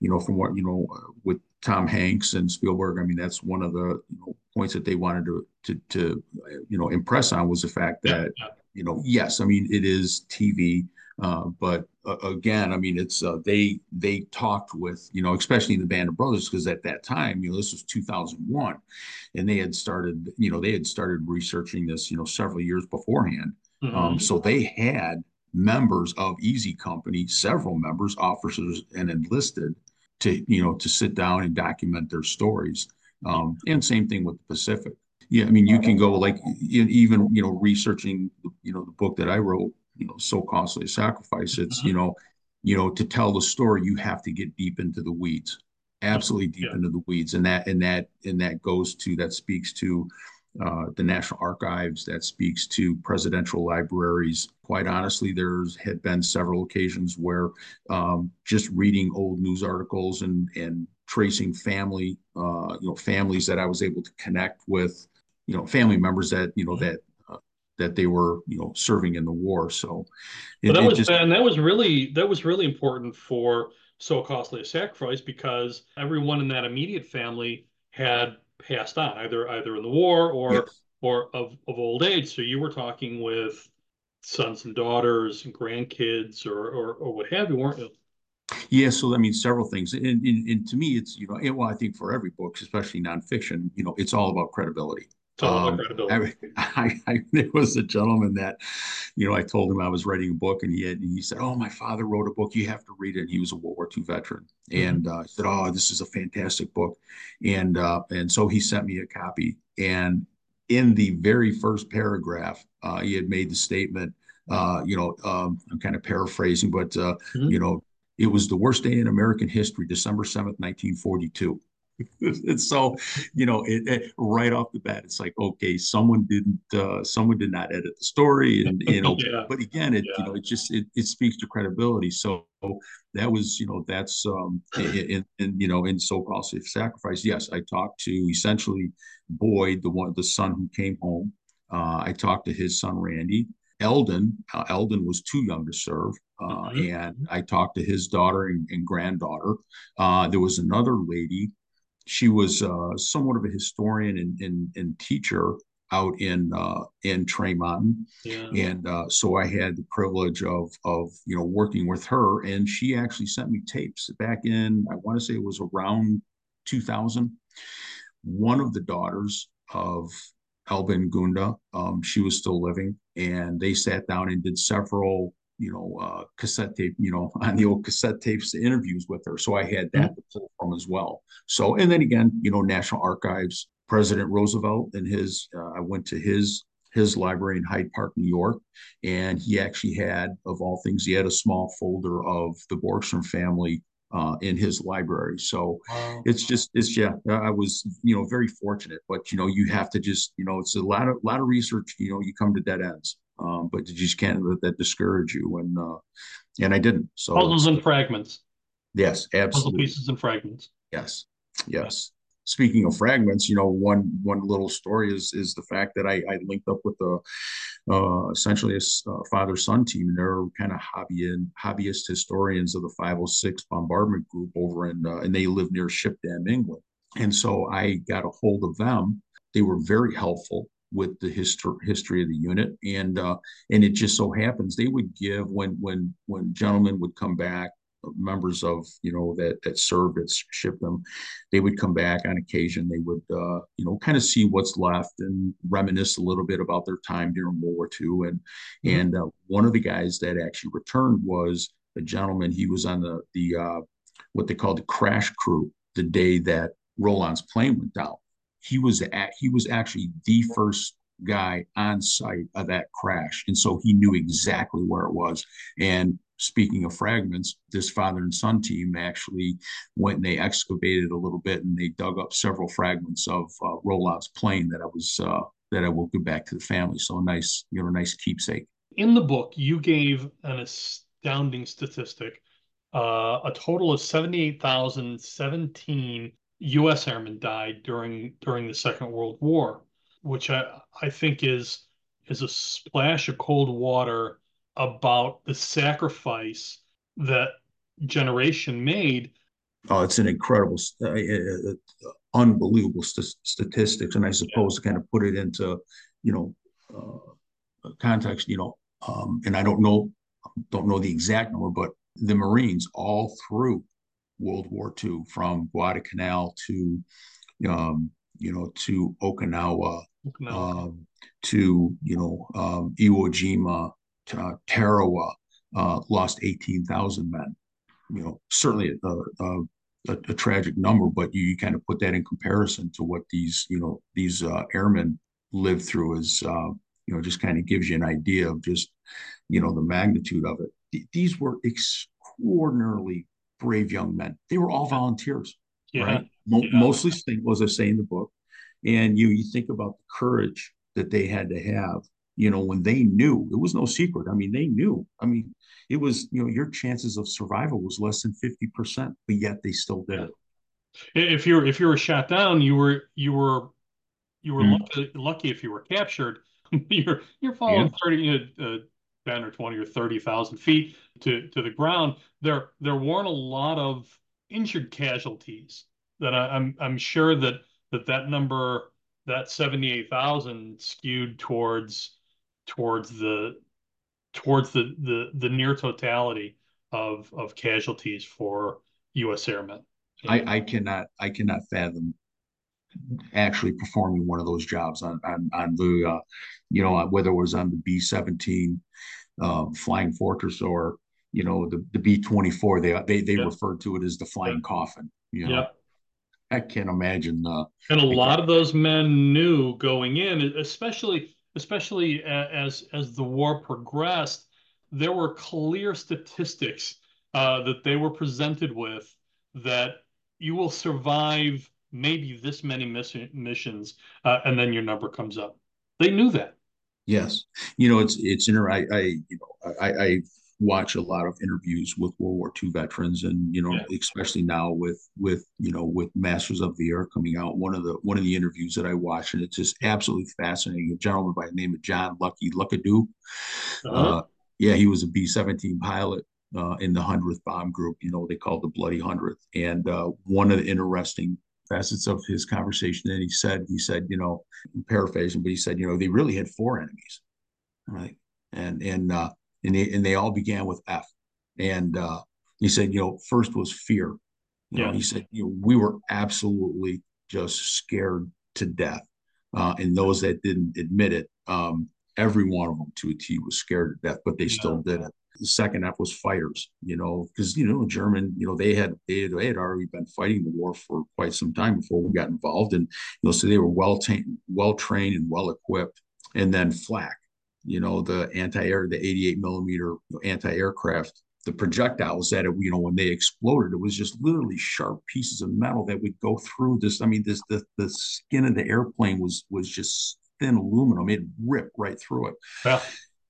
Speaker 2: you know from what you know uh, with tom hanks and spielberg i mean that's one of the you know points that they wanted to to to you know impress on was the fact that you know yes i mean it is tv uh, but uh, again, I mean, it's uh, they they talked with you know, especially the Band of Brothers, because at that time, you know, this was 2001, and they had started, you know, they had started researching this, you know, several years beforehand. Mm-hmm. Um, so they had members of Easy Company, several members, officers, and enlisted to you know to sit down and document their stories. Um, and same thing with the Pacific. Yeah, I mean, you can go like even you know researching you know the book that I wrote you know so costly a sacrifice it's you mm-hmm. know you know to tell the story you have to get deep into the weeds absolutely deep yeah. into the weeds and that and that and that goes to that speaks to uh, the National Archives, that speaks to presidential libraries. Quite honestly, there's had been several occasions where um, just reading old news articles and and tracing family, uh, you know, families that I was able to connect with, you know, family members that you know mm-hmm. that that they were you know serving in the war so
Speaker 1: it, that was just, and that was really that was really important for so costly a sacrifice because everyone in that immediate family had passed on either either in the war or yes. or of, of old age so you were talking with sons and daughters and grandkids or or, or what have you weren't you
Speaker 2: yeah, so I mean, several things, and, and, and to me, it's you know, well, I think for every book, especially nonfiction, you know, it's all about credibility. Um, I, I, I, there was a gentleman that, you know, I told him I was writing a book, and he had, and he said, "Oh, my father wrote a book. You have to read it." And he was a World War II veteran, mm-hmm. and uh, said, "Oh, this is a fantastic book," and uh, and so he sent me a copy. And in the very first paragraph, uh, he had made the statement, uh, you know, um, I'm kind of paraphrasing, but uh, mm-hmm. you know, it was the worst day in American history, December seventh, 1942. and so you know it, it, right off the bat it's like okay someone didn't uh, someone did not edit the story and you know yeah. but again it yeah. you know it just it, it speaks to credibility so that was you know that's um in, in you know in so-called sacrifice yes i talked to essentially boyd the one the son who came home uh, i talked to his son randy eldon uh, eldon was too young to serve uh, mm-hmm. and I talked to his daughter and, and granddaughter. Uh, there was another lady she was uh, somewhat of a historian and, and, and teacher out in uh, in Tremont, yeah. and uh, so I had the privilege of of you know working with her, and she actually sent me tapes back in I want to say it was around 2000. One of the daughters of Elbin Gunda, um, she was still living, and they sat down and did several you know, uh, cassette tape, you know, on the old cassette tapes, interviews with her. So I had that mm-hmm. to pull from as well. So, and then again, you know, National Archives, President Roosevelt and his, uh, I went to his his library in Hyde Park, New York, and he actually had, of all things, he had a small folder of the Borgstrom family uh, in his library. So wow. it's just it's yeah, I was you know very fortunate, but you know you have to just you know it's a lot of lot of research. You know you come to dead ends. Um, but you just can't let that discourage you. And uh, and I didn't. So
Speaker 1: puzzles and fragments.
Speaker 2: Yes, absolutely.
Speaker 1: Puzzle pieces and fragments.
Speaker 2: Yes, yes. Speaking of fragments, you know, one one little story is is the fact that I, I linked up with a uh, essentially a uh, father son team, and they're kind of hobby and hobbyist historians of the 506 bombardment group over in uh, and they live near Shipdham, England. And so I got a hold of them. They were very helpful with the history history of the unit, and uh, and it just so happens they would give when when when gentlemen would come back members of you know that that served that shipped them they would come back on occasion. They would uh, you know kind of see what's left and reminisce a little bit about their time during world war ii and mm-hmm. and uh, one of the guys that actually returned was a gentleman. He was on the the uh, what they called the crash crew the day that Rolon's plane went down he was at he was actually the first guy on site of that crash. And so he knew exactly where it was. And speaking of fragments, this father and son team actually went and they excavated a little bit and they dug up several fragments of uh, Rolon's plane that I was uh, that I will give back to the family. So a nice, you know, nice keepsake.
Speaker 1: In the book, you gave an astounding statistic. Uh, a total of 78,017 U.S. airmen died during during the Second World War which I, I think is is a splash of cold water about the sacrifice that generation made.
Speaker 2: Oh, it's an incredible, uh, uh, unbelievable st- statistics, and I suppose yeah. to kind of put it into, you know, uh, context, you know, um, and I don't know, don't know the exact number, but the Marines all through World War II, from Guadalcanal to, um, you know, to Okinawa, um, to you know um, Iwo Jima, to, uh, Tarawa, uh, lost eighteen thousand men. You know, certainly a, a, a, a, tragic number, but you, you kind of put that in comparison to what these you know these uh, airmen lived through is uh, you know just kind of gives you an idea of just you know the magnitude of it. these were extraordinarily brave young men. They were all volunteers, yeah. right? Mo- yeah. Mostly, as I say in the book, and you you think about the courage that they had to have, you know, when they knew it was no secret. I mean, they knew. I mean, it was, you know, your chances of survival was less than 50%, but yet they still did it.
Speaker 1: If you're if you were shot down, you were you were you were mm. lucky, lucky if you were captured. you're you're falling yeah. 30 uh, 10 or 20 or 30,000 feet to, to the ground. There there weren't a lot of injured casualties that I, I'm I'm sure that that that number that 78,000 skewed towards towards the towards the the the near totality of of casualties for U.S. airmen.
Speaker 2: I, I cannot I cannot fathom actually performing one of those jobs on on, on the uh, you know whether it was on the B seventeen uh, Flying Fortress or you know the the B twenty four they they they yep. referred to it as the flying yep. coffin. You know, yep. I can't imagine. Uh,
Speaker 1: and a lot of those men knew going in, especially especially as as the war progressed, there were clear statistics uh, that they were presented with that you will survive maybe this many miss- missions, uh, and then your number comes up. They knew that.
Speaker 2: Yes, you know it's it's inter. I, I you know I, I watch a lot of interviews with World War II veterans, and you know, yeah. especially now with with you know with Masters of the Air coming out. One of the one of the interviews that I watched, and it's just absolutely fascinating. A gentleman by the name of John Lucky Luckadoo. Uh-huh. Uh, yeah, he was a B seventeen pilot uh, in the hundredth bomb group. You know, they called the Bloody Hundredth. And uh, one of the interesting facets of his conversation And he said, he said, you know, I'm paraphrasing, but he said, you know, they really had four enemies, right? And and uh, and they and they all began with F. And uh, he said, you know, first was fear. You yeah. know, he said, you know, we were absolutely just scared to death. Uh, and those that didn't admit it, um, every one of them to a T was scared to death, but they yeah. still did it. The second F was fighters, you know, because you know German, you know, they had they had, they had already been fighting the war for quite some time before we got involved, and you know, so they were well trained, well trained and well equipped. And then flak, you know, the anti-air, the 88 millimeter anti-aircraft, the projectiles that, it, you know, when they exploded, it was just literally sharp pieces of metal that would go through this. I mean, this, the, the skin of the airplane was, was just thin aluminum. It ripped right through it. Yeah.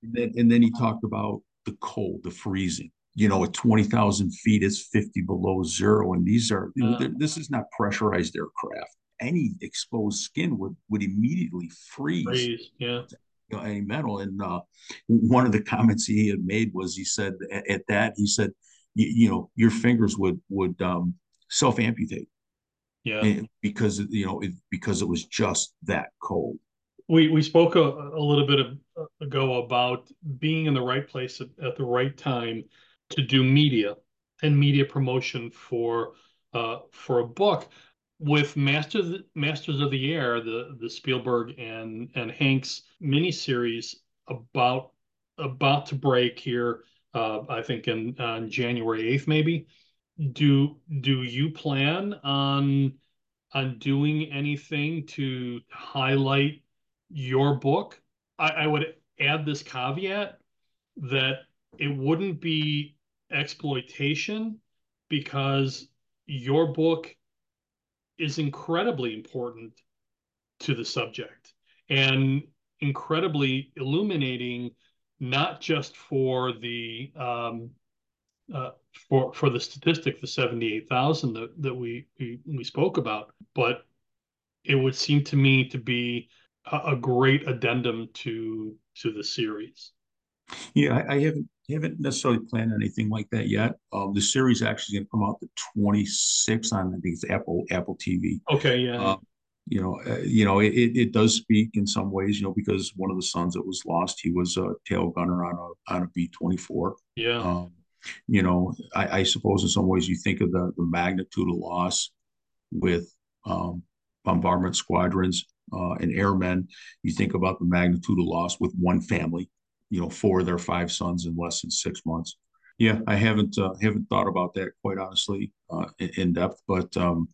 Speaker 2: And then, and then he talked about the cold, the freezing. You know, at 20,000 feet, it's 50 below zero. And these are, yeah. this is not pressurized aircraft any exposed skin would would immediately freeze. freeze
Speaker 1: yeah
Speaker 2: you know, any metal. And uh, one of the comments he had made was he said at, at that he said, you know, your fingers would would um, self amputate.
Speaker 1: Yeah,
Speaker 2: because you know it, because it was just that cold.
Speaker 1: We we spoke a, a little bit of, ago about being in the right place at, at the right time to do media and media promotion for uh, for a book with Masters Masters of the Air, the the Spielberg and and Hanks miniseries about about to break here. Uh, I think in on January eighth, maybe. Do do you plan on on doing anything to highlight your book? I, I would add this caveat that it wouldn't be exploitation because your book is incredibly important to the subject and incredibly illuminating, not just for the um, uh, for for the statistic, the seventy eight thousand that that we, we we spoke about, but it would seem to me to be a, a great addendum to to the series.
Speaker 2: Yeah, I, I haven't haven't necessarily planned anything like that yet. Um, the series actually going to come out the 26th on I think it's Apple Apple TV.
Speaker 1: Okay, yeah.
Speaker 2: Um, you know, uh, you know, it, it does speak in some ways, you know, because one of the sons that was lost, he was a tail gunner on a on a B twenty four.
Speaker 1: Yeah.
Speaker 2: Um, you know, I, I, suppose in some ways you think of the the magnitude of loss with um, bombardment squadrons uh, and airmen. You think about the magnitude of loss with one family you know, four of their five sons in less than six months. Yeah, I haven't uh, haven't thought about that quite honestly uh, in, depth, but um,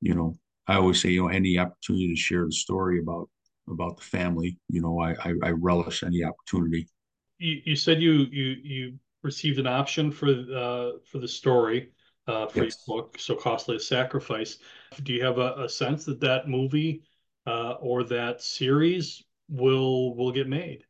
Speaker 2: you know, I always say, you know, any opportunity to share the story about about the family, you know, I I, I relish any opportunity.
Speaker 1: You, you said you you you received an option for uh, for the story uh, for yes. your book, so costly a sacrifice. Do you have a, a sense that that movie uh, or that series will will get made?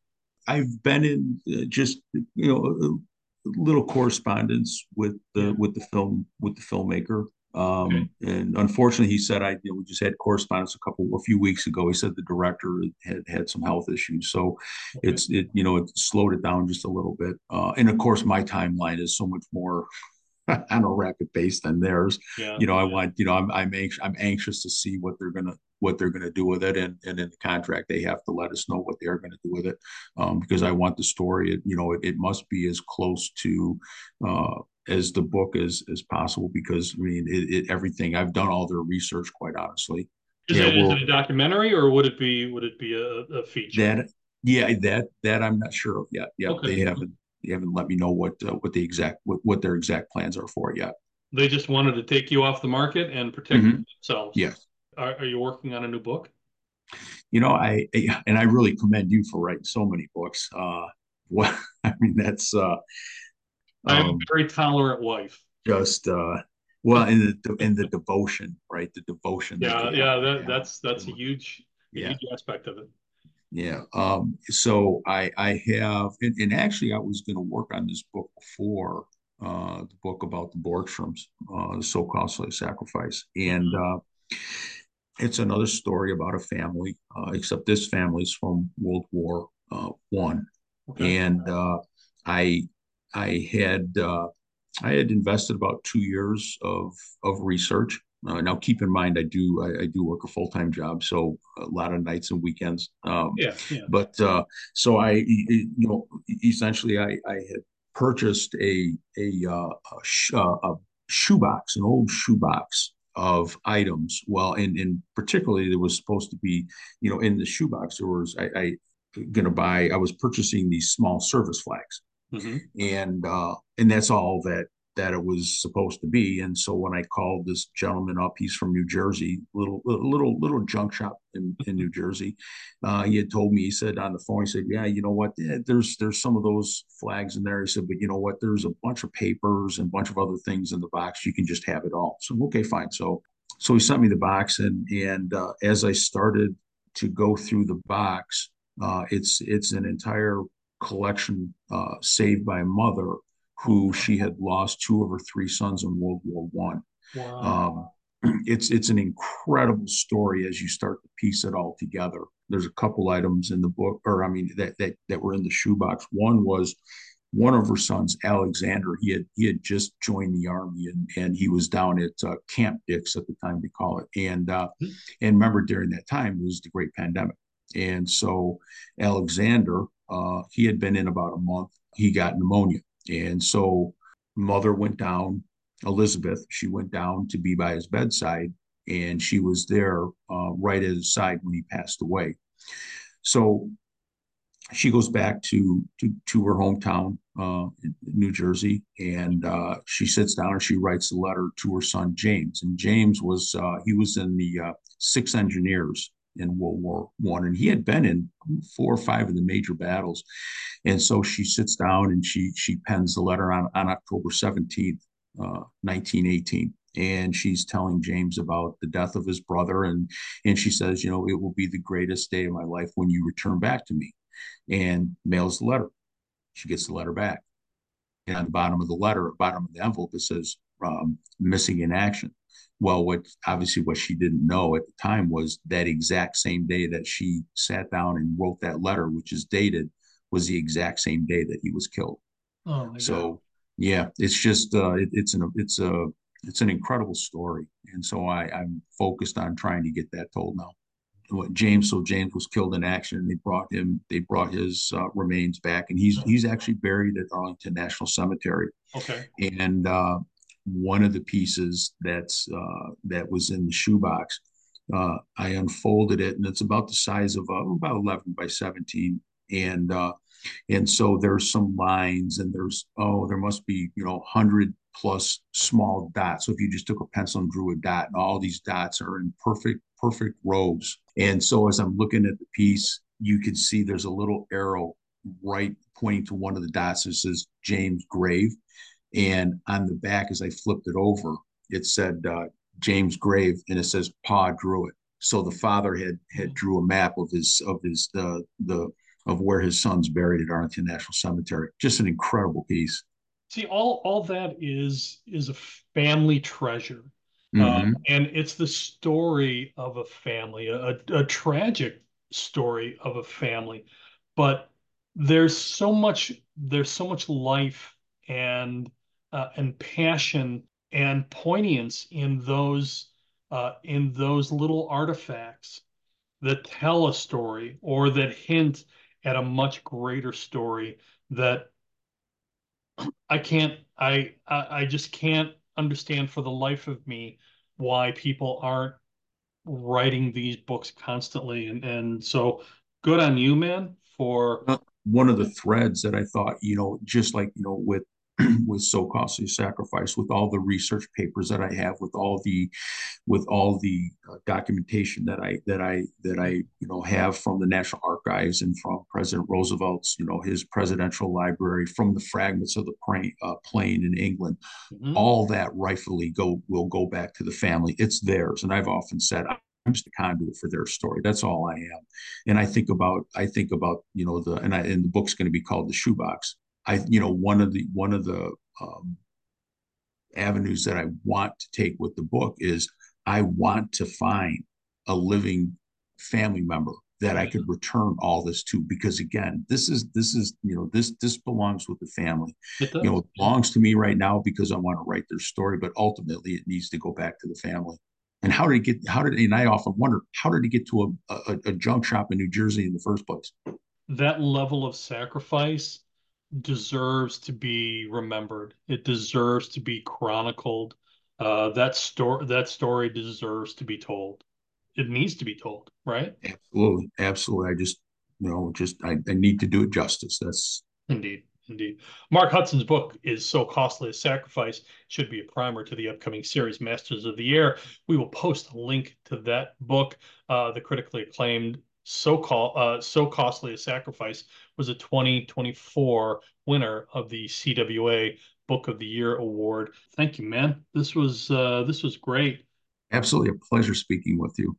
Speaker 2: I've been in uh, just you know a little correspondence with the yeah. with the film with the filmmaker. Um, okay. And unfortunately, he said I you know, we just had correspondence a couple a few weeks ago. He said the director had had some health issues, so okay. it's it you know it slowed it down just a little bit. Uh, and of course, my timeline is so much more on a rapid pace than theirs. Yeah. You know, I want you know I'm I'm anxious I'm anxious to see what they're gonna what they're going to do with it. And, and in the contract, they have to let us know what they're going to do with it um, because I want the story, it, you know, it, it must be as close to uh, as the book as, as possible because I mean, it, it, everything I've done all their research, quite honestly.
Speaker 1: Is, yeah, it, well, is it a documentary or would it be, would it be a, a feature?
Speaker 2: That, yeah, that, that I'm not sure of yet. Yeah. Okay. They haven't, they haven't let me know what, uh, what the exact, what, what their exact plans are for yet.
Speaker 1: They just wanted to take you off the market and protect mm-hmm. themselves.
Speaker 2: Yes.
Speaker 1: Are, are you working on a new book?
Speaker 2: You know, I and I really commend you for writing so many books. Uh, well, I mean, that's. Uh,
Speaker 1: I have um, a very tolerant wife.
Speaker 2: Just uh, well, in the in the devotion, right? The devotion.
Speaker 1: Yeah, that yeah, that, that's that's a huge, yeah. huge aspect of it.
Speaker 2: Yeah. Um, so I I have and, and actually I was going to work on this book before uh, the book about the Borgstroms, uh, the so costly sacrifice, and mm-hmm. uh, it's another story about a family, uh, except this family's from World War uh, One, okay. and uh, I I had uh, I had invested about two years of of research. Uh, now, keep in mind, I do I, I do work a full time job, so a lot of nights and weekends.
Speaker 1: Um, yeah, yeah.
Speaker 2: But uh, so I, you know, essentially, I, I had purchased a a, a, sh- a shoebox, an old shoebox of items. Well, and, and particularly there was supposed to be, you know, in the shoebox, there was, I, I going to buy, I was purchasing these small service flags. Mm-hmm. And, uh, and that's all that that it was supposed to be. And so when I called this gentleman up, he's from New Jersey, little little little junk shop in, in New Jersey. Uh, he had told me, he said on the phone, he said, "Yeah, you know what? Yeah, there's there's some of those flags in there." He said, "But you know what? There's a bunch of papers and a bunch of other things in the box. You can just have it all." So okay, fine. So so he sent me the box, and and uh, as I started to go through the box, uh, it's it's an entire collection uh, saved by mother who she had lost two of her three sons in World War One. Wow. Um, it's it's an incredible story as you start to piece it all together. There's a couple items in the book, or I mean, that that that were in the shoebox. One was one of her sons, Alexander. He had he had just joined the army, and and he was down at uh, Camp Dix at the time they call it. And uh, mm-hmm. and remember during that time it was the Great Pandemic, and so Alexander, uh, he had been in about a month. He got pneumonia and so mother went down Elizabeth. She went down to be by his bedside, and she was there uh, right at his side when he passed away. So she goes back to to, to her hometown, uh, New Jersey, and uh, she sits down and she writes a letter to her son James. And James was uh, he was in the uh, six engineers in World War One, and he had been in four or five of the major battles. And so she sits down and she she pens the letter on on October seventeenth, uh, nineteen eighteen, and she's telling James about the death of his brother, and and she says, you know, it will be the greatest day of my life when you return back to me, and mails the letter. She gets the letter back, and on the bottom of the letter, bottom of the envelope, it says um, missing in action well, what obviously what she didn't know at the time was that exact same day that she sat down and wrote that letter, which is dated, was the exact same day that he was killed. Oh so God. yeah, it's just uh, it, it's an it's a it's an incredible story, and so I I'm focused on trying to get that told now. What James so James was killed in action, and they brought him they brought his uh, remains back, and he's he's actually buried at Arlington National Cemetery.
Speaker 1: Okay,
Speaker 2: and uh, one of the pieces that's uh, that was in the shoebox. Uh, I unfolded it, and it's about the size of uh, about 11 by 17, and uh, and so there's some lines, and there's oh, there must be you know 100 plus small dots. So if you just took a pencil and drew a dot, and all these dots are in perfect perfect rows. And so as I'm looking at the piece, you can see there's a little arrow right pointing to one of the dots that says James Grave. And on the back, as I flipped it over, it said uh, James Grave, and it says Pa drew it. So the father had had drew a map of his of his uh, the of where his son's buried at Arlington National Cemetery. Just an incredible piece.
Speaker 1: See, all all that is is a family treasure, mm-hmm. um, and it's the story of a family, a, a tragic story of a family, but there's so much there's so much life and uh, and passion and poignance in those uh, in those little artifacts that tell a story or that hint at a much greater story that I can't I I just can't understand for the life of me why people aren't writing these books constantly. And and so good on you man for
Speaker 2: one of the threads that I thought you know just like you know with with so costly sacrifice with all the research papers that i have with all the with all the uh, documentation that i that i that i you know have from the national archives and from president roosevelt's you know his presidential library from the fragments of the plane, uh, plane in england mm-hmm. all that rightfully go will go back to the family it's theirs and i've often said I'm just a conduit for their story. That's all I am. And I think about I think about you know the and I and the book's going to be called the shoebox I, you know, one of the one of the um, avenues that I want to take with the book is I want to find a living family member that I could return all this to because again this is this is you know this this belongs with the family. You know it belongs to me right now because I want to write their story but ultimately it needs to go back to the family. And how did it get how did and I often wonder how did it get to a, a, a junk shop in New Jersey in the first place?
Speaker 1: That level of sacrifice deserves to be remembered. It deserves to be chronicled. Uh, that story that story deserves to be told. It needs to be told, right?
Speaker 2: Absolutely, absolutely. I just you know just I, I need to do it justice. That's
Speaker 1: indeed. Indeed. Mark Hutson's book is So Costly a Sacrifice, should be a primer to the upcoming series, Masters of the Air. We will post a link to that book, uh, the critically acclaimed so call uh, so costly a sacrifice was a 2024 winner of the CWA Book of the Year award. Thank you, man. This was uh, this was great.
Speaker 2: Absolutely a pleasure speaking with you.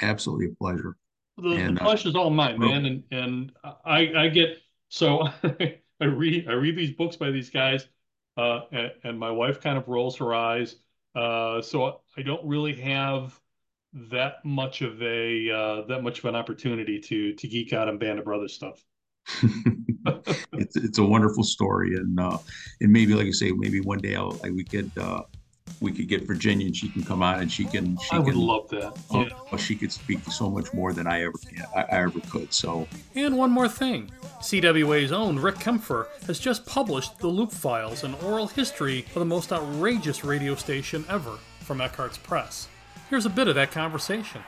Speaker 2: Absolutely a pleasure.
Speaker 1: The, and, the uh, pleasure's uh, all mine, man. And and I I get so I read I read these books by these guys, uh, and, and my wife kind of rolls her eyes. Uh, so I don't really have that much of a uh, that much of an opportunity to to geek out on Band of Brothers stuff.
Speaker 2: it's it's a wonderful story, and uh, and maybe like I say, maybe one day I'll like we could uh, we could get Virginia and she can come on and she can. She
Speaker 1: I would
Speaker 2: can,
Speaker 1: love that. Yeah.
Speaker 2: she could speak so much more than I ever can. I, I ever could. So.
Speaker 1: And one more thing, CWA's own Rick Kaempfer has just published The Loop Files, an oral history of the most outrageous radio station ever from Eckhartz Press. Here's a bit of that conversation.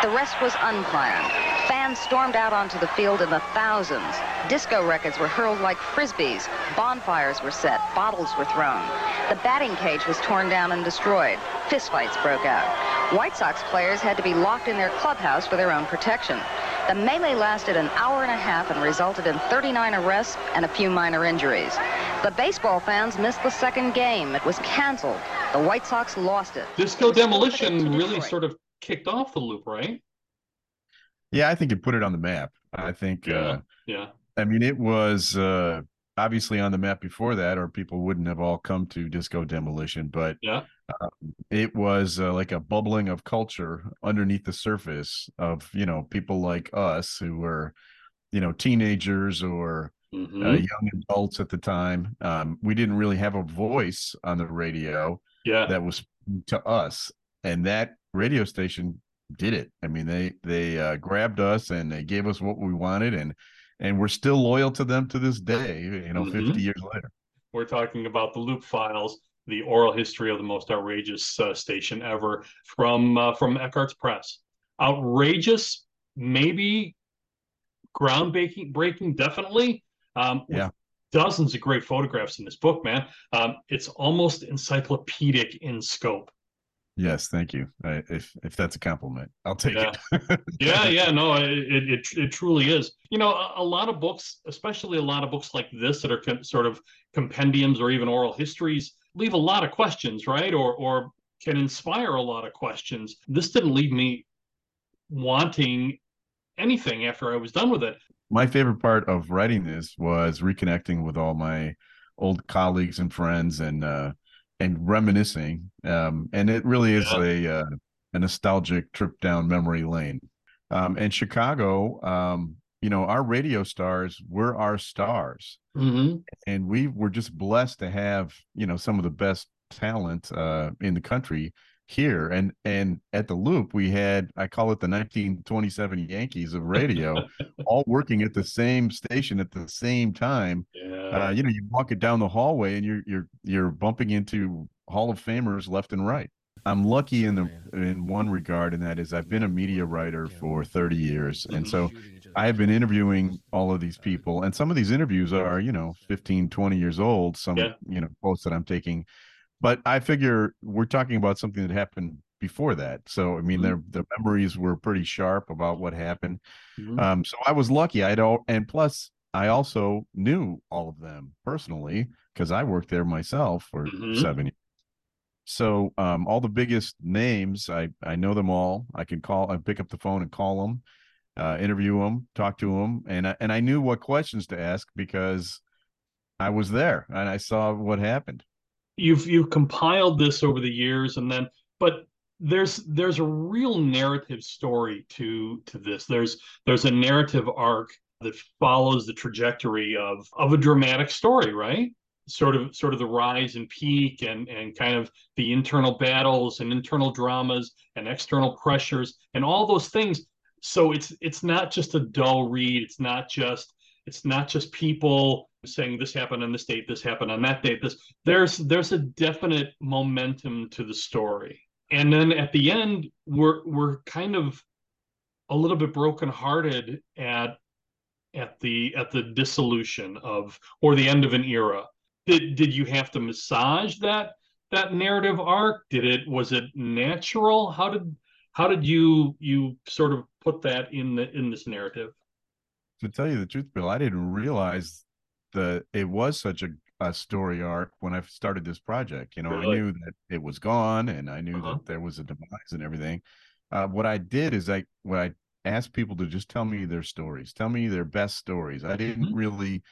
Speaker 3: The rest was unplanned. Fans stormed out onto the field in the thousands. Disco records were hurled like frisbees. Bonfires were set. Bottles were thrown. The batting cage was torn down and destroyed. Fistfights broke out. White Sox players had to be locked in their clubhouse for their own protection. The melee lasted an hour and a half and resulted in 39 arrests and a few minor injuries. The baseball fans missed the second game. It was canceled. The White Sox lost it.
Speaker 1: Disco Demolition really sort of kicked off the loop, right?
Speaker 4: Yeah, I think it put it on the map. I think
Speaker 1: Yeah.
Speaker 4: uh
Speaker 1: Yeah.
Speaker 4: I mean it was uh obviously on the map before that or people wouldn't have all come to disco demolition, but
Speaker 1: Yeah.
Speaker 4: um, it was uh, like a bubbling of culture underneath the surface of, you know, people like us who were you know, teenagers or
Speaker 1: Mhm.
Speaker 4: uh, young adults at the time. Um, we didn't really have a voice on the radio
Speaker 1: yeah.
Speaker 4: that was to us, and that radio station did it. I mean, they they uh, grabbed us and they gave us what we wanted, and and we're still loyal to them to this day. You know,
Speaker 1: Mhm.
Speaker 4: fifty years later.
Speaker 1: We're talking about the Loop Files, the oral history of the most outrageous uh, station ever from uh, from Eckhartz Press. Outrageous, maybe groundbreaking, breaking, definitely. Um,
Speaker 4: Yeah.
Speaker 1: Dozens of great photographs in this book, man. Um, it's almost encyclopedic in scope.
Speaker 4: Yes, thank you. I, if if that's a compliment, I'll take
Speaker 1: Yeah.
Speaker 4: it.
Speaker 1: yeah yeah no it, it it truly is you know a, a lot of books especially a lot of books like this that are con- sort of compendiums or even oral histories leave a lot of questions right or or can inspire a lot of questions this didn't leave me wanting anything after i was done with it
Speaker 4: my favorite part of writing this was reconnecting with all my old colleagues and friends and uh and reminiscing um and it really is
Speaker 1: Yeah.
Speaker 4: a uh, a nostalgic trip down memory lane um and chicago um you know our radio stars were our stars
Speaker 1: mm-hmm.
Speaker 4: and we were just blessed to have you know some of the best talent uh in the country here. And and at the loop we had i call it the 1927 yankees of radio all working at the same station at the same time.
Speaker 1: Yeah.
Speaker 4: Uh you know you walk it down the hallway and you're you're you're bumping into hall of famers left and right. I'm lucky in the in one regard and that is i've been a media writer for 30 years and so I have been interviewing all of these people, and some of these interviews are, you know, 15, 20 years old, some,
Speaker 1: Yeah.
Speaker 4: you know, posts that I'm taking. But I figure we're talking about something that happened before that. So, I mean,
Speaker 1: Mhm.
Speaker 4: their the memories were pretty sharp about what happened.
Speaker 1: Mhm.
Speaker 4: Um, so I was lucky. I'd all, and plus, I also knew all of them personally because I worked there myself for
Speaker 1: Mhm.
Speaker 4: seven years. So um, all the biggest names, I I know them all. I can call, I pick up the phone and call them, uh, interview them, talk to them, and I, and I knew what questions to ask because I was there and I saw what happened.
Speaker 1: You've you've compiled this over the years and then but there's there's a real narrative story to to this. There's there's a narrative arc that follows the trajectory of of a dramatic story right? Sort of sort of the rise and peak and and kind of the internal battles and internal dramas and external pressures and all those things. So it's it's not just a dull read. It's not just it's not just people saying this happened on this date this happened on that date this there's there's a definite momentum to the story. And then at the end we're we're kind of a little bit brokenhearted at at the at the dissolution of or the end of an era. Did did you have to massage that that narrative arc? Did it was it natural? How did how did you you sort of put that in the in this narrative
Speaker 4: To tell you the truth, Bill, I didn't realize that it was such a, a story arc when I started this project. You know,
Speaker 1: Really?
Speaker 4: I knew that it was gone and I knew
Speaker 1: Uh-huh.
Speaker 4: that there was a demise and everything. Uh, what I did is I what I asked people to just tell me their stories, tell me their best stories. I didn't
Speaker 1: Mhm.
Speaker 4: really,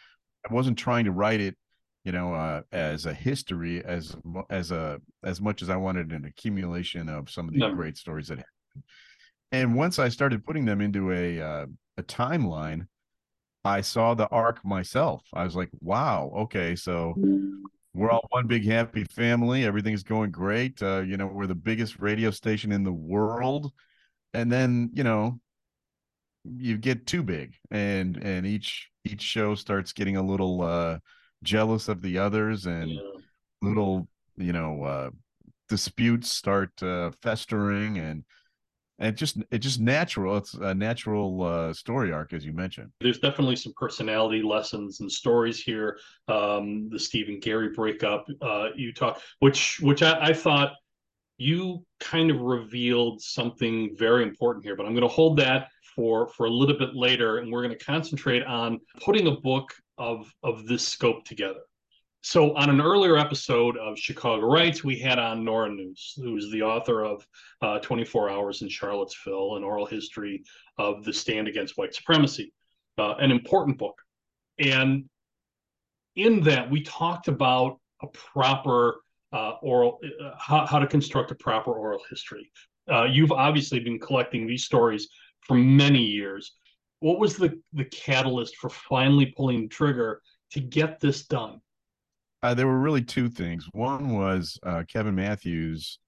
Speaker 4: I wasn't trying to write it, you know, uh, as a history as as a as much as I wanted an accumulation of some of the
Speaker 1: No.
Speaker 4: great stories that happened. And once I started putting them into a uh, a timeline, I saw the arc myself. I was like, wow, okay, so we're all one big happy family. Everything's going great. Uh, you know, we're the biggest radio station in the world. And then, you know, you get too big and and each each show starts getting a little uh jealous of the others and
Speaker 1: Yeah.
Speaker 4: little you know uh disputes start uh festering and and just it just natural it's a natural uh story arc as you mentioned
Speaker 1: There's definitely some personality lessons and stories here. Um, the Stephen Gary breakup, uh, you talk, which which I, I thought you kind of revealed something very important here. But I'm going to hold that for for a little bit later, and we're going to concentrate on putting a book of of this scope together. So, on an earlier episode of Chicago Writes, we had on Nora Neus, who's the author of uh, 24 Hours in Charlottesville, an oral history of the stand against white supremacy, uh, an important book. And in that, we talked about a proper uh, oral, uh, how, how to construct a proper oral history. Uh, you've obviously been collecting these stories for many years. What was the, the catalyst for finally pulling the trigger to get this done?
Speaker 4: Uh, there were really two things. One was uh kevin matthews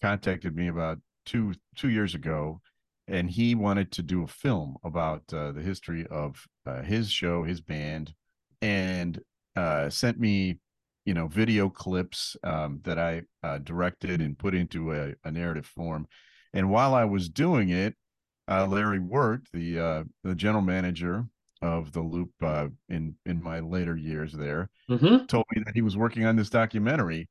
Speaker 4: contacted me about two two years ago and he wanted to do a film about uh, the history of uh, his show his band and uh sent me you know video clips um, that i uh, directed and put into a, a narrative form. And while i was doing it larry wert the the general manager of the loop uh, in in my later years there
Speaker 1: Mm-hmm.
Speaker 4: told me that he was working on this documentary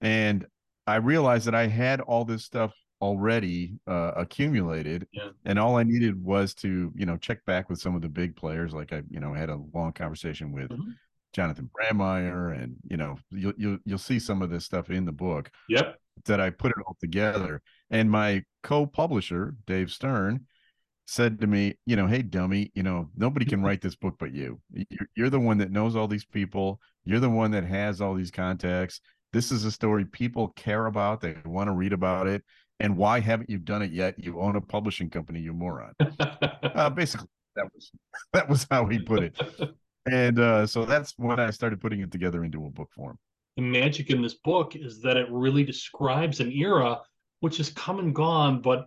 Speaker 4: and i realized that i had all this stuff already uh, accumulated
Speaker 1: Yeah.
Speaker 4: and all i needed was to you know check back with some of the big players like i you know had a long conversation with
Speaker 1: Mhm.
Speaker 4: jonathon brandmeier and you know you'll, you'll you'll see some of this stuff in the book
Speaker 1: Yep.
Speaker 4: that i put it all together and my co-publisher dave stern said to me, you know, hey, dummy, you know, nobody can write this book but you. You're, you're the one that knows all these people. You're the one that has all these contacts. This is a story people care about. They want to read about it. And why haven't you done it yet? You own a publishing company, you moron. Uh, basically, that was that was how he put it. And uh, so that's when I started putting it together into a book form.
Speaker 1: the magic in this book is that it really describes an era which has come and gone, but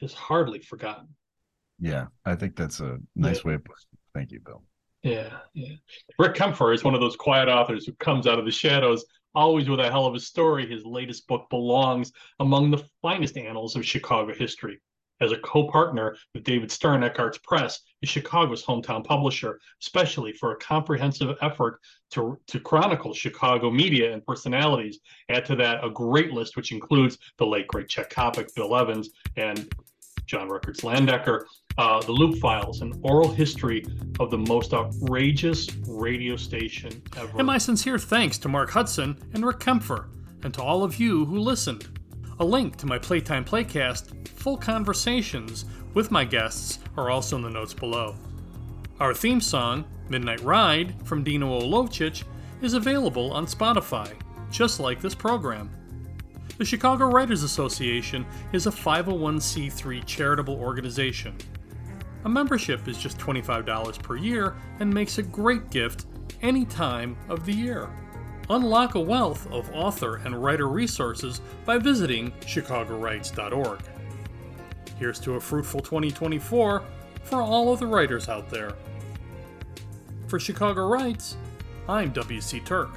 Speaker 1: is hardly forgotten.
Speaker 4: Yeah, I think that's a nice way of putting it. Thank you, Bill.
Speaker 1: Yeah, yeah. Rick Kaempfer is one of those quiet authors who comes out of the shadows, always with a hell of a story. His latest book belongs among the finest annals of Chicago history. As a co-partner with David Stern Eckhartz Press, is Chicago's hometown publisher, especially for a comprehensive effort to, to chronicle Chicago media and personalities. Add to that a great list, which includes the late great Chet Coppock, Bill Evans, and John Records Landecker, uh, the Loop Files, an oral history of the most outrageous radio station ever. And my sincere thanks to Mark Hutson and Rick Kaempfer, and to all of you who listened. A link to my Playtime Playcast full conversations with my guests are also in the notes below. Our theme song, Midnight Ride, from Dino Olovchich, is available on Spotify, just like this program. The Chicago Writers Association is a 501c3 charitable organization. A membership is just $25 per year and makes a great gift any time of the year. Unlock a wealth of author and writer resources by visiting chicagowrites.org. Here's to a fruitful 2024 for all of the writers out there. For Chicago Writes, I'm W.C. Turck.